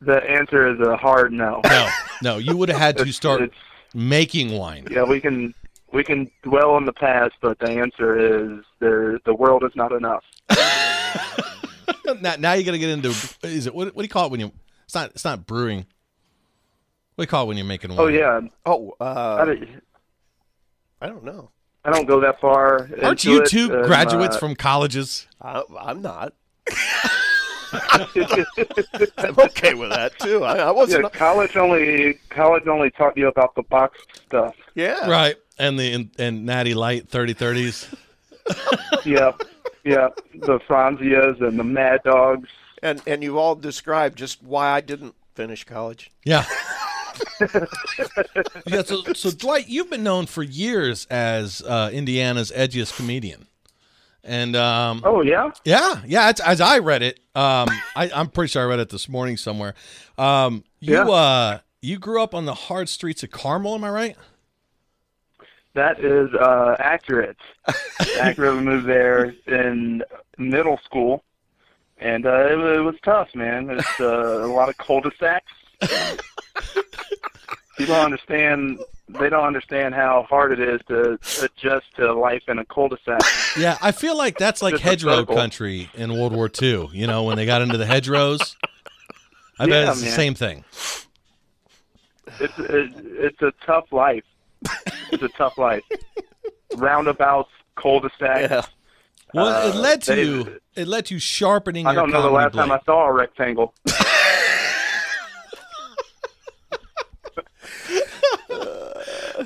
The answer is a hard no. No, no. You would have had to start it's- making wine. yeah, we can we can dwell on the past, but the answer is there. The world is not enough. [LAUGHS] now, now you got to get into is it what, what do you call it when you? It's not. It's not brewing. What do you call it when you're making wine? Oh yeah, Oh, I, uh, don't- I don't know. I don't go that far. Aren't into you two and, graduates uh, from colleges? I, I'm not. [LAUGHS] I'm okay with that too. I, I wasn't. yeah, college only college only taught you about the box stuff. Yeah. Right. And the and, and Natty Light 3030s. Yep, yep. The Franzias and the Mad Dogs. And and you all described just why I didn't finish college. Yeah. [LAUGHS] [LAUGHS] yeah. So, so Dwight, you've been known for years as uh, Indiana's edgiest comedian, and um, Oh yeah. yeah, yeah. It's, as I read it, um, I, I'm pretty sure I read it this morning somewhere. Um, you Yeah. uh, you grew up on the hard streets of Carmel, am I right? That is uh, accurate. [LAUGHS] accurate. We moved there in middle school, and uh, it, it was tough, man. It's uh, a lot of cul-de-sacs. [LAUGHS] People don't understand. They don't understand how hard it is to adjust to life in a cul-de-sac. Yeah, I feel like that's like Just hedgerow country in World War II. You know, when they got into the hedgerows. I bet Yeah, it's the same thing. It's it, it's a tough life. It's a tough life. Roundabouts, cul-de-sacs. Yeah. Well, it Uh, led to they- you. It led to sharpening. I your don't know the comedy last time I saw a rectangle. [LAUGHS]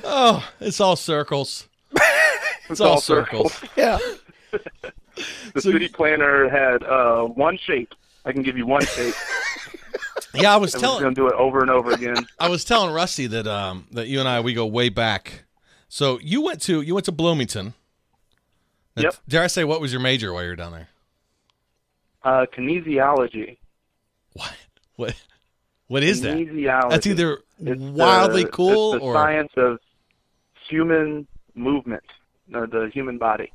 Oh, [LAUGHS] it's all circles. It's, all, circles. Yeah. [LAUGHS] The So city planner had uh, one shape. I can give you one shape. [LAUGHS] Yeah, I was And telling. going to do it over and over again. I was telling Rusty that um that you and I we go way back. So you went to you went to Bloomington. Yep. Dare I say what was your major while you were down there? Uh, kinesiology. What? What? What is that? That's either It's wildly the, cool it's the or science of human movement, or the human body.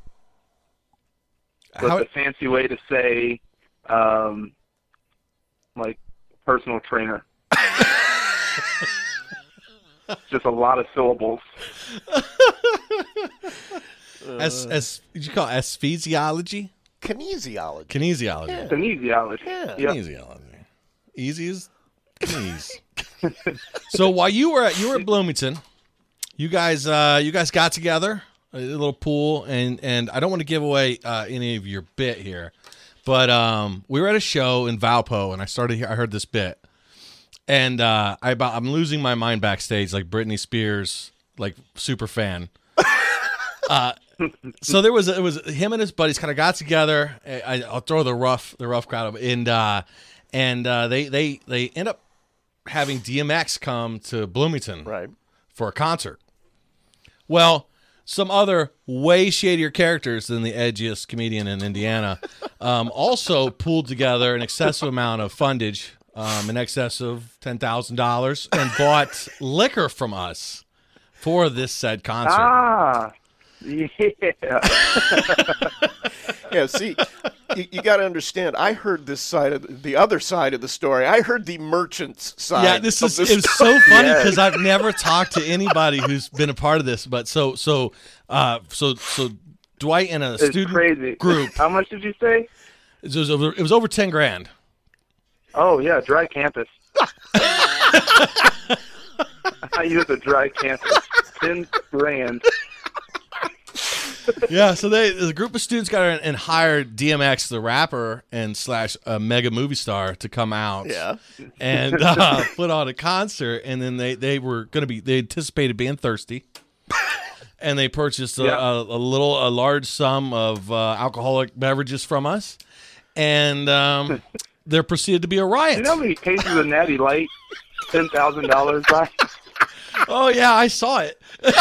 So how, it's a fancy way to say, um, like personal trainer. [LAUGHS] Just a lot of syllables. as as did you call it asphysiology? Kinesiology. Kinesiology. Kinesiology. Yeah. Yep. Kinesiology. Easy as knees. [LAUGHS] so while you were at you were at Bloomington, you guys uh you guys got together a little pool and and I don't want to give away uh, any of your bit here, but um we were at a show in Valpo and I started I heard this bit. And uh I about I'm losing my mind backstage like Britney Spears like super fan. [LAUGHS] Uh so there was it was him and his buddies kind of got together. I, I'll throw the rough the rough crowd up, and uh, and uh, they they they end up having DMX come to Bloomington Right. For a concert. Well, some other way shadier characters than the edgiest comedian in Indiana [LAUGHS] um, also pulled together an excessive amount of fundage, um, in excess of ten thousand dollars, and [LAUGHS] bought liquor from us for this said concert. Ah, [LAUGHS] yeah. Yeah. See, you, you got to understand. I heard this side of the, the other side of the story. I heard the merchant's side. Yeah, this of is this it was so funny Yes. because I've never talked to anybody who's been a part of this. But so so uh so so Dwight and a It's student crazy. group. How much did you say? It was over, it was over ten grand. Oh yeah, dry campus. [LAUGHS] [LAUGHS] I use a dry campus. Ten grand. Yeah, so they the group of students got in and hired DMX, the rapper and slash a mega movie star, to come out. Yeah. and uh, [LAUGHS] put on a concert, and then they they were going to be they anticipated being thirsty, and they purchased a, Yeah. a, a little a large sum of uh, alcoholic beverages from us, and um, there proceeded to be a riot. You know how many cases of Natty Light? Ten thousand dollars by. oh yeah, I saw it. [LAUGHS]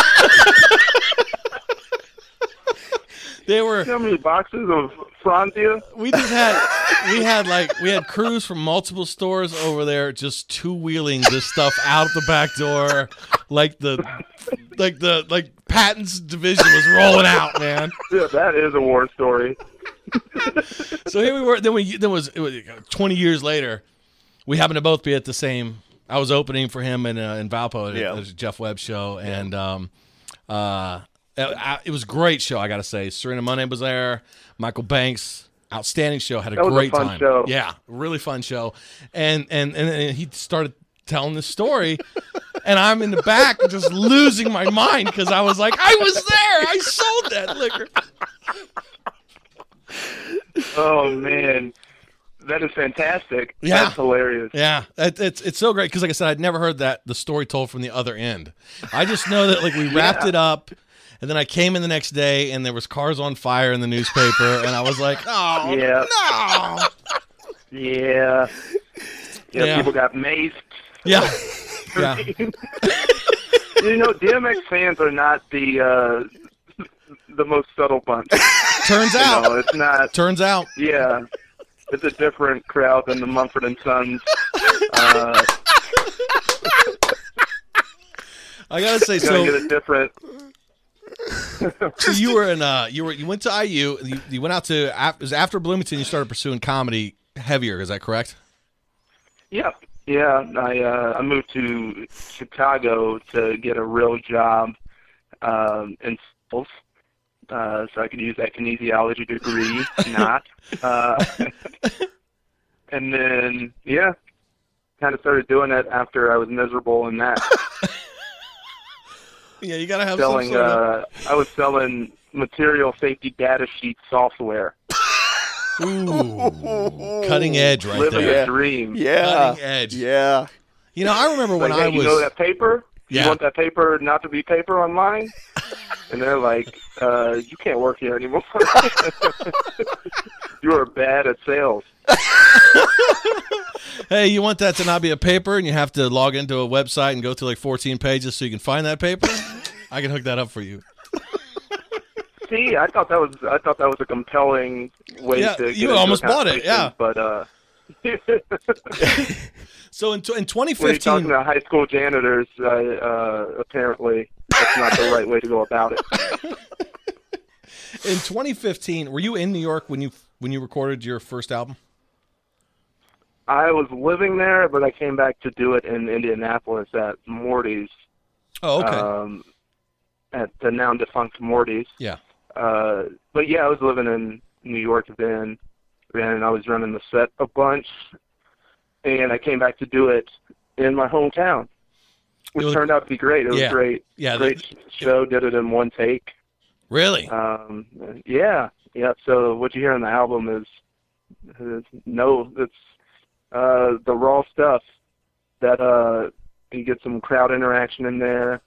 they were You how many boxes of Franzia? we just had we had like we had crews from multiple stores over there just two wheeling this stuff out the back door like the like the like Patton's division was rolling out man Yeah, that is a war story. so here we were then we then was it was 20 years later we happened to both be at the same i was opening for him in uh, in valpo at Yeah. a jeff webb show and um uh Uh, it, it was a great show i gotta say serena money was there michael banks outstanding show had a a great fun time show. yeah really fun show and and and, and he started telling the story and i'm in the back just losing my mind because i was like i was there i sold that liquor Oh man. that is fantastic. Yeah. That's hilarious. Yeah, it, it's it's so great because, like I said, I'd never heard that the story told from the other end. I just know that like we wrapped Yeah. it up, and then I came in the next day, and there was cars on fire in the newspaper, and I was like, oh Yeah. no, Yeah. Yeah, Yeah. people got maced. yeah, [LAUGHS] yeah, you know, DMX fans are not the uh, the most subtle bunch. turns You out, know, it's not. turns out, Yeah, it's a different crowd than the Mumford and Sons. Uh, I gotta say, gonna get a different. [LAUGHS] so you were in uh you were you went to IU, you, you went out to it was after Bloomington, you started pursuing comedy heavier. Is that correct? Yeah, yeah. I uh, I moved to Chicago to get a real job um, in sales, uh, so I could use that kinesiology degree. [LAUGHS] not. Uh, and then yeah, kind of started doing it after I was miserable in that. Yeah, you gotta have selling. some sort of Uh, I was selling material safety data sheet software. [LAUGHS] ooh, cutting edge right living there. a dream. Yeah. Cutting edge. Yeah. You know, I remember when like, I hey, was. you know that paper? Yeah. You want that paper not to be paper online? [LAUGHS] and they're like, uh, you can't work here anymore. [LAUGHS] you are bad at sales. [LAUGHS] hey, you want that to not be a paper, and you have to log into a website and go through like 14 pages so you can find that paper. I can hook that up for you. See, I thought that was I thought that was a compelling way Yeah, to. Get you almost bought it, yeah. But uh, [LAUGHS] So in, in when you're 2015, talking to high school janitors, uh, uh, apparently that's not the right way to go about it. [LAUGHS] in 2015, were you in New York when you when you recorded your first album? I was living there, but I came back to do it in Indianapolis at Morty's, Oh, okay. um, at the now defunct Morty's. yeah. Uh, but yeah, I was living in New York then, and I was running the set a bunch, and I came back to do it in my hometown, which was- turned out to be great. It was Yeah. great. Yeah. Great th- show. Did it in one take. really? Um, yeah, yeah. So what you hear on the album is, is no, it's uh, the raw stuff. That uh, you get some crowd interaction in there.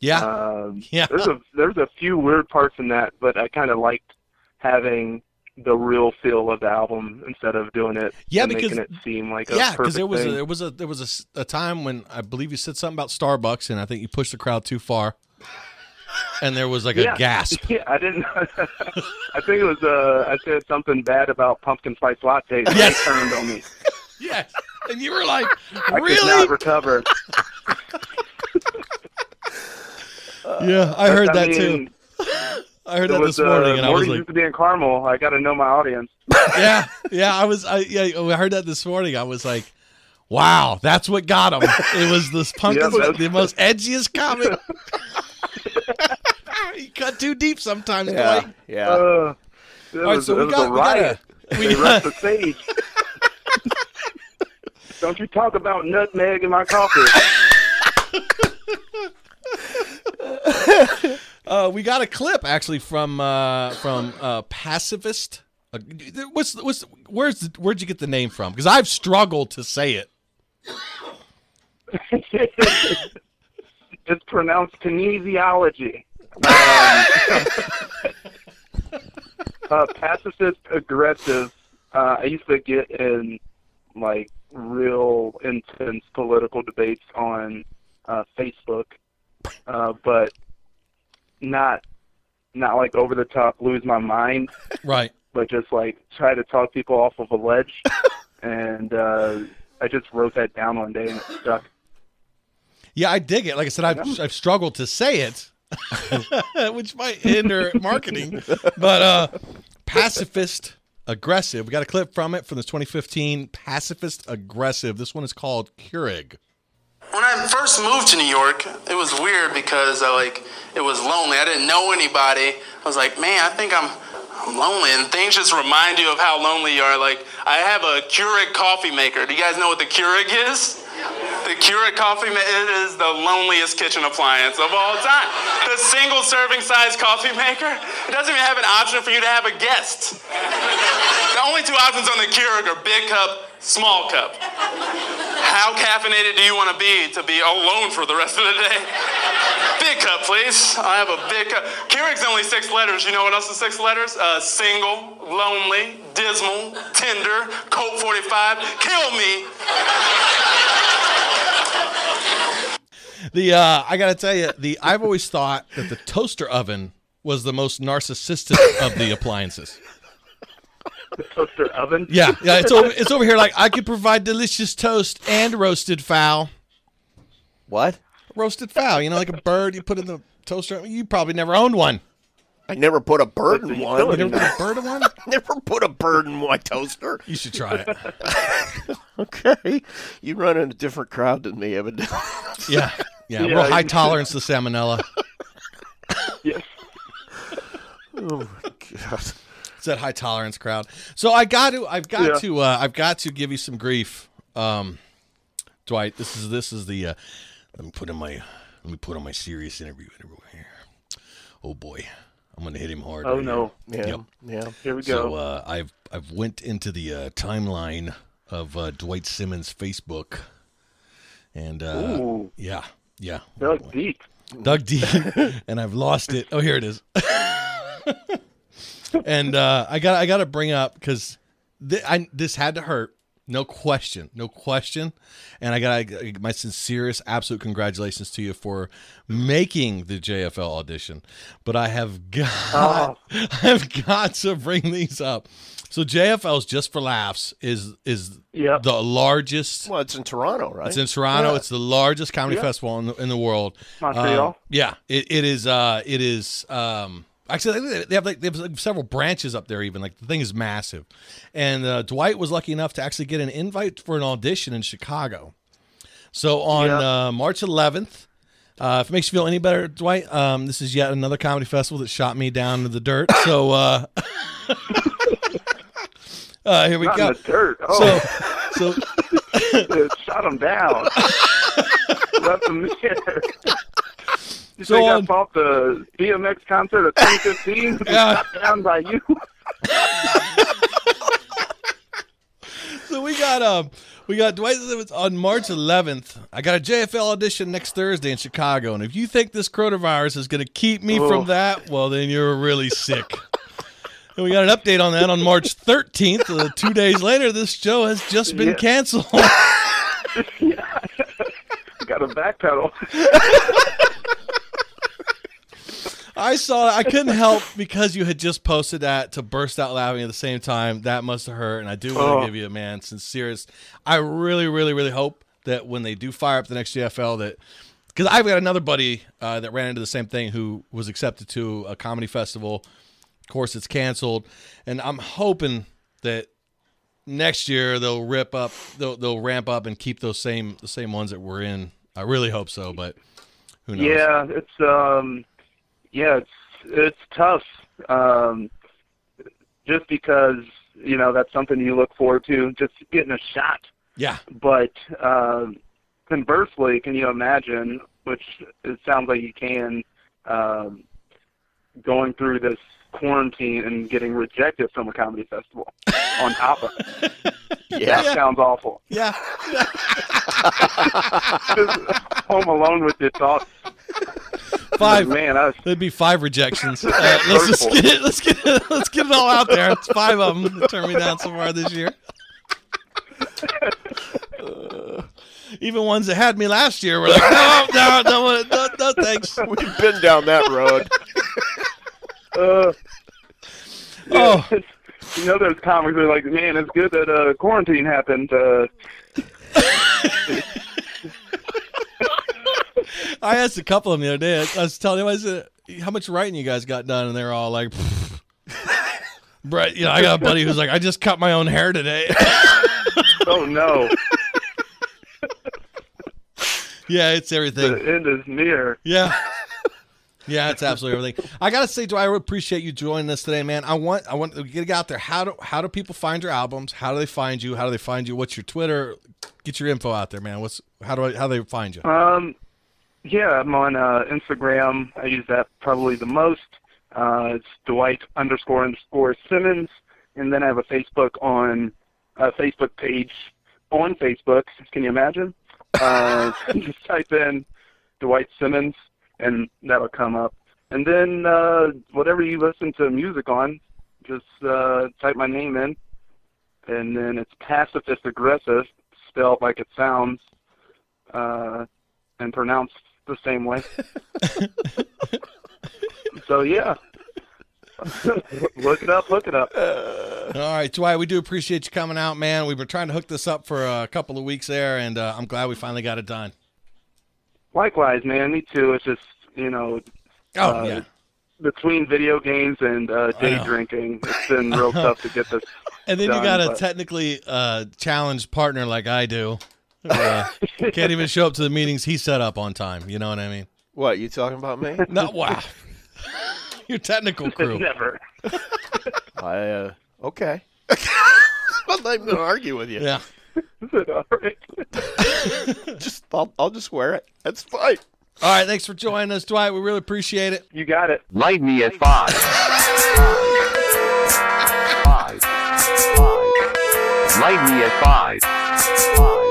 yeah. Um, yeah. there's a there's a few weird parts in that, but I kind of liked having the real feel of the album instead of doing it. Yeah, and because- making it seem like a yeah, because there was a, there was a there was a a, time when I believe you said something about Starbucks, and I think you pushed the crowd too far, and there was like yeah. a gasp. [LAUGHS] Yeah, I didn't. [LAUGHS] I think it was. Uh, I said something bad about pumpkin spice lattes. and Yes. Turned on me. [LAUGHS] Yes, and you were like, I could not recover. Yeah, I heard that too. Mean, I heard It that was, this morning, uh, and I was Morty like, used to be in Carmel. I got to know my audience. [LAUGHS] yeah, yeah. I was, I yeah, I heard that this morning. I was like, wow, that's what got him. It was this pumpkin, [LAUGHS] Yeah, that's- the most edgiest comment. [LAUGHS] you cut too deep sometimes, Yeah. Dwight. Yeah. Uh, it All right, was, so we got, a we got riot. a, we They got, rushed the stage. Don't you talk about nutmeg in my coffee. Uh, we got a clip actually from uh, from uh, pacifist. Uh, what's what's where's where'd you get the name from? Because I've struggled to say it. [LAUGHS] it's pronounced kinesiology. Um, [LAUGHS] uh, pacifist aggressive. Uh, I used to get in like real intense political debates on Facebook, but not not like over the top lose my mind, [LAUGHS] Right. but just like try to talk people off of a ledge. [LAUGHS] and uh, I just wrote that down one day and it stuck. Yeah, I dig it. Like I said, I've I've struggled to say it, [LAUGHS] which might hinder marketing. But uh, pacifist aggressive. We got a clip from it from the 2015 pacifist aggressive. This one is called Keurig. When I first moved to New York, it was weird because I like it was lonely. I didn't know anybody. I was like, man, I think I'm I'm lonely, and things just remind you of how lonely you are. Like I have a Keurig coffee maker. Do you guys know what the Keurig is? The Keurig coffee maker is the loneliest kitchen appliance of all time. The single serving size coffee maker. It doesn't even have an option for you to have a guest. The only two options on the Keurig are big cup, small cup. How caffeinated do you want to be to be alone for the rest of the day? Big cup, please. I have a big cup. Keurig's only six letters. You know what else is six letters? Uh, single, lonely, dismal, tender, Colt 45. Kill me. The uh, I gotta tell you, the I've always thought that the toaster oven was the most narcissistic of the appliances. Toaster oven. Yeah, yeah, it's over. It's over here. Like I could provide delicious toast and roasted fowl. What? Roasted fowl, you know, like a bird you put in the toaster. You probably never owned one. I never put a bird in one. You never put a bird in one. [LAUGHS] never put a bird in my toaster. You should try it. [LAUGHS] Okay. You run in a different crowd than me, evidently. [LAUGHS] Yeah, yeah. Yeah, Real high tolerance to salmonella. Yes. oh, my God. It's that high tolerance crowd. So I got to, I've got Yeah. to, uh, I've got to give you some grief, um, Dwight. This is this is the. Uh, let me put in my let me put on my serious interview interview here. Oh boy, I'm gonna hit him hard. Oh right no. Yeah. Yep. Yeah. Here we here. So go. uh, I've I've went into the uh, timeline of uh, Dwight Simmons' Facebook, and uh, Ooh. yeah, yeah, They're like deep. dug deep, [LAUGHS] and I've lost it. Oh, here it is. [LAUGHS] and uh, I got I got to bring up because th- I, this had to hurt, no question, no question. And I got my sincerest, absolute congratulations to you for making the JFL audition. But I have got [LAUGHS] I have got to bring these up. So JFL's just for laughs is is Yep. the largest Well, it's in Toronto, right? it's in Toronto. Yeah. It's the largest comedy Yeah. festival in the, in the world. Montreal. Um, yeah, it, it is. Uh, it is. Um, actually, they have like they have like several branches up there. Even like the thing is massive. And uh, Dwight was lucky enough to actually get an invite for an audition in Chicago. So on Yeah. uh, March 11th. Uh, if it makes you feel any better, Dwight, um, this is yet another comedy festival that shot me down to the dirt. So uh, [LAUGHS] uh, here we Not go. the dirt. Oh, So, so [LAUGHS] shot him down. [LAUGHS] Left him there. You So think on- I fought the DMX concert of 2015? [LAUGHS] Yeah. Shot down by you. [LAUGHS] So we got um we got Dwight on March 11th. I got a JFL audition next Thursday in Chicago, and if you think this coronavirus is going to keep me Oh. from that, well then you're really sick. and we got an update on that on March 13th. Uh, two days later, this show has just been Yeah. canceled. [LAUGHS] yeah. Got a backpedal. I saw. It. I couldn't help because you had just posted that to burst out laughing at the same time. That must have hurt, and I do want to Oh. give you a man sincerest. I really, really, really hope that when they do fire up the next JFL, that because I've got another buddy uh, that ran into the same thing who was accepted to a comedy festival. Of course, it's canceled, and I'm hoping that next year they'll rip up, they'll they'll ramp up and keep those same the same ones that we're in. I really hope so, but who knows? Yeah, it's um, yeah, it's it's tough. Um, just because you know that's something you look forward to, just getting a shot. yeah. But um, conversely, can you imagine? Which it sounds like you can. Um, going through this quarantine and getting rejected from a comedy festival [LAUGHS] on top of it. yeah. That sounds awful. Yeah. [LAUGHS] Just home alone with your thoughts. [LAUGHS] Five. Man, I was There'd be five rejections. [LAUGHS] Uh, let's just get it. Let's get it. Let's get it all out there. It's five of them that turned me down so far this year. Uh, even ones that had me last year were like, no, no, no, no, no, thanks. [LAUGHS] We've been down that road. [LAUGHS] uh, Oh, you know, those comics are like, man, it's good that uh, quarantine happened. Uh, I asked a couple of them the other day. I was telling them, I said, how much writing you guys got done? And they're all like, Brett, you know, I got a buddy who's like, I just cut my own hair today. [LAUGHS] oh no, yeah, it's everything. the end is near. Yeah. Yeah, it's absolutely everything. I gotta say, Dwight, I appreciate you joining us today, man. I want, I want to get out there. How do, how do people find your albums? How do they find you? How do they find you? What's your Twitter? Get your info out there, man. What's, how do I, how do they find you? Um, yeah, I'm on uh, Instagram. I use that probably the most. Uh, it's Dwight underscore underscore Simmons. and then I have a Facebook on a Facebook page on Facebook. Can you imagine? Uh, [LAUGHS] just type in Dwight Simmons, and that'll come up. And then uh, whatever you listen to music on, just uh, type my name in, and then it's pacifist aggressive, spelled like it sounds, uh, and pronounced the same way. [LAUGHS] so yeah, [LAUGHS] look it up, look it up. All right, Dwight, we do appreciate you coming out, man. We've been trying to hook this up for a couple of weeks there, and uh, I'm glad we finally got it done. Likewise, man. Me too. It's just you know, Oh, uh, yeah. between video games and uh, day drinking, it's been real [LAUGHS] tough to get this. And then you got a but- technically uh, challenged partner like I do. Uh, can't even show up to the meetings he set up on time. You know what I mean? What you talking about me? No, wow. [LAUGHS] Your technical crew. [LAUGHS] Never. I uh, okay. [LAUGHS] I'm not even gonna argue with you. Yeah. All right. Just I'll, I'll just wear it. That's fine. All right, thanks for joining us, Dwight. We really appreciate it. You got it. Light me at five. Five. Five. Light me at five. Five.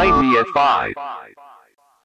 Light me at five.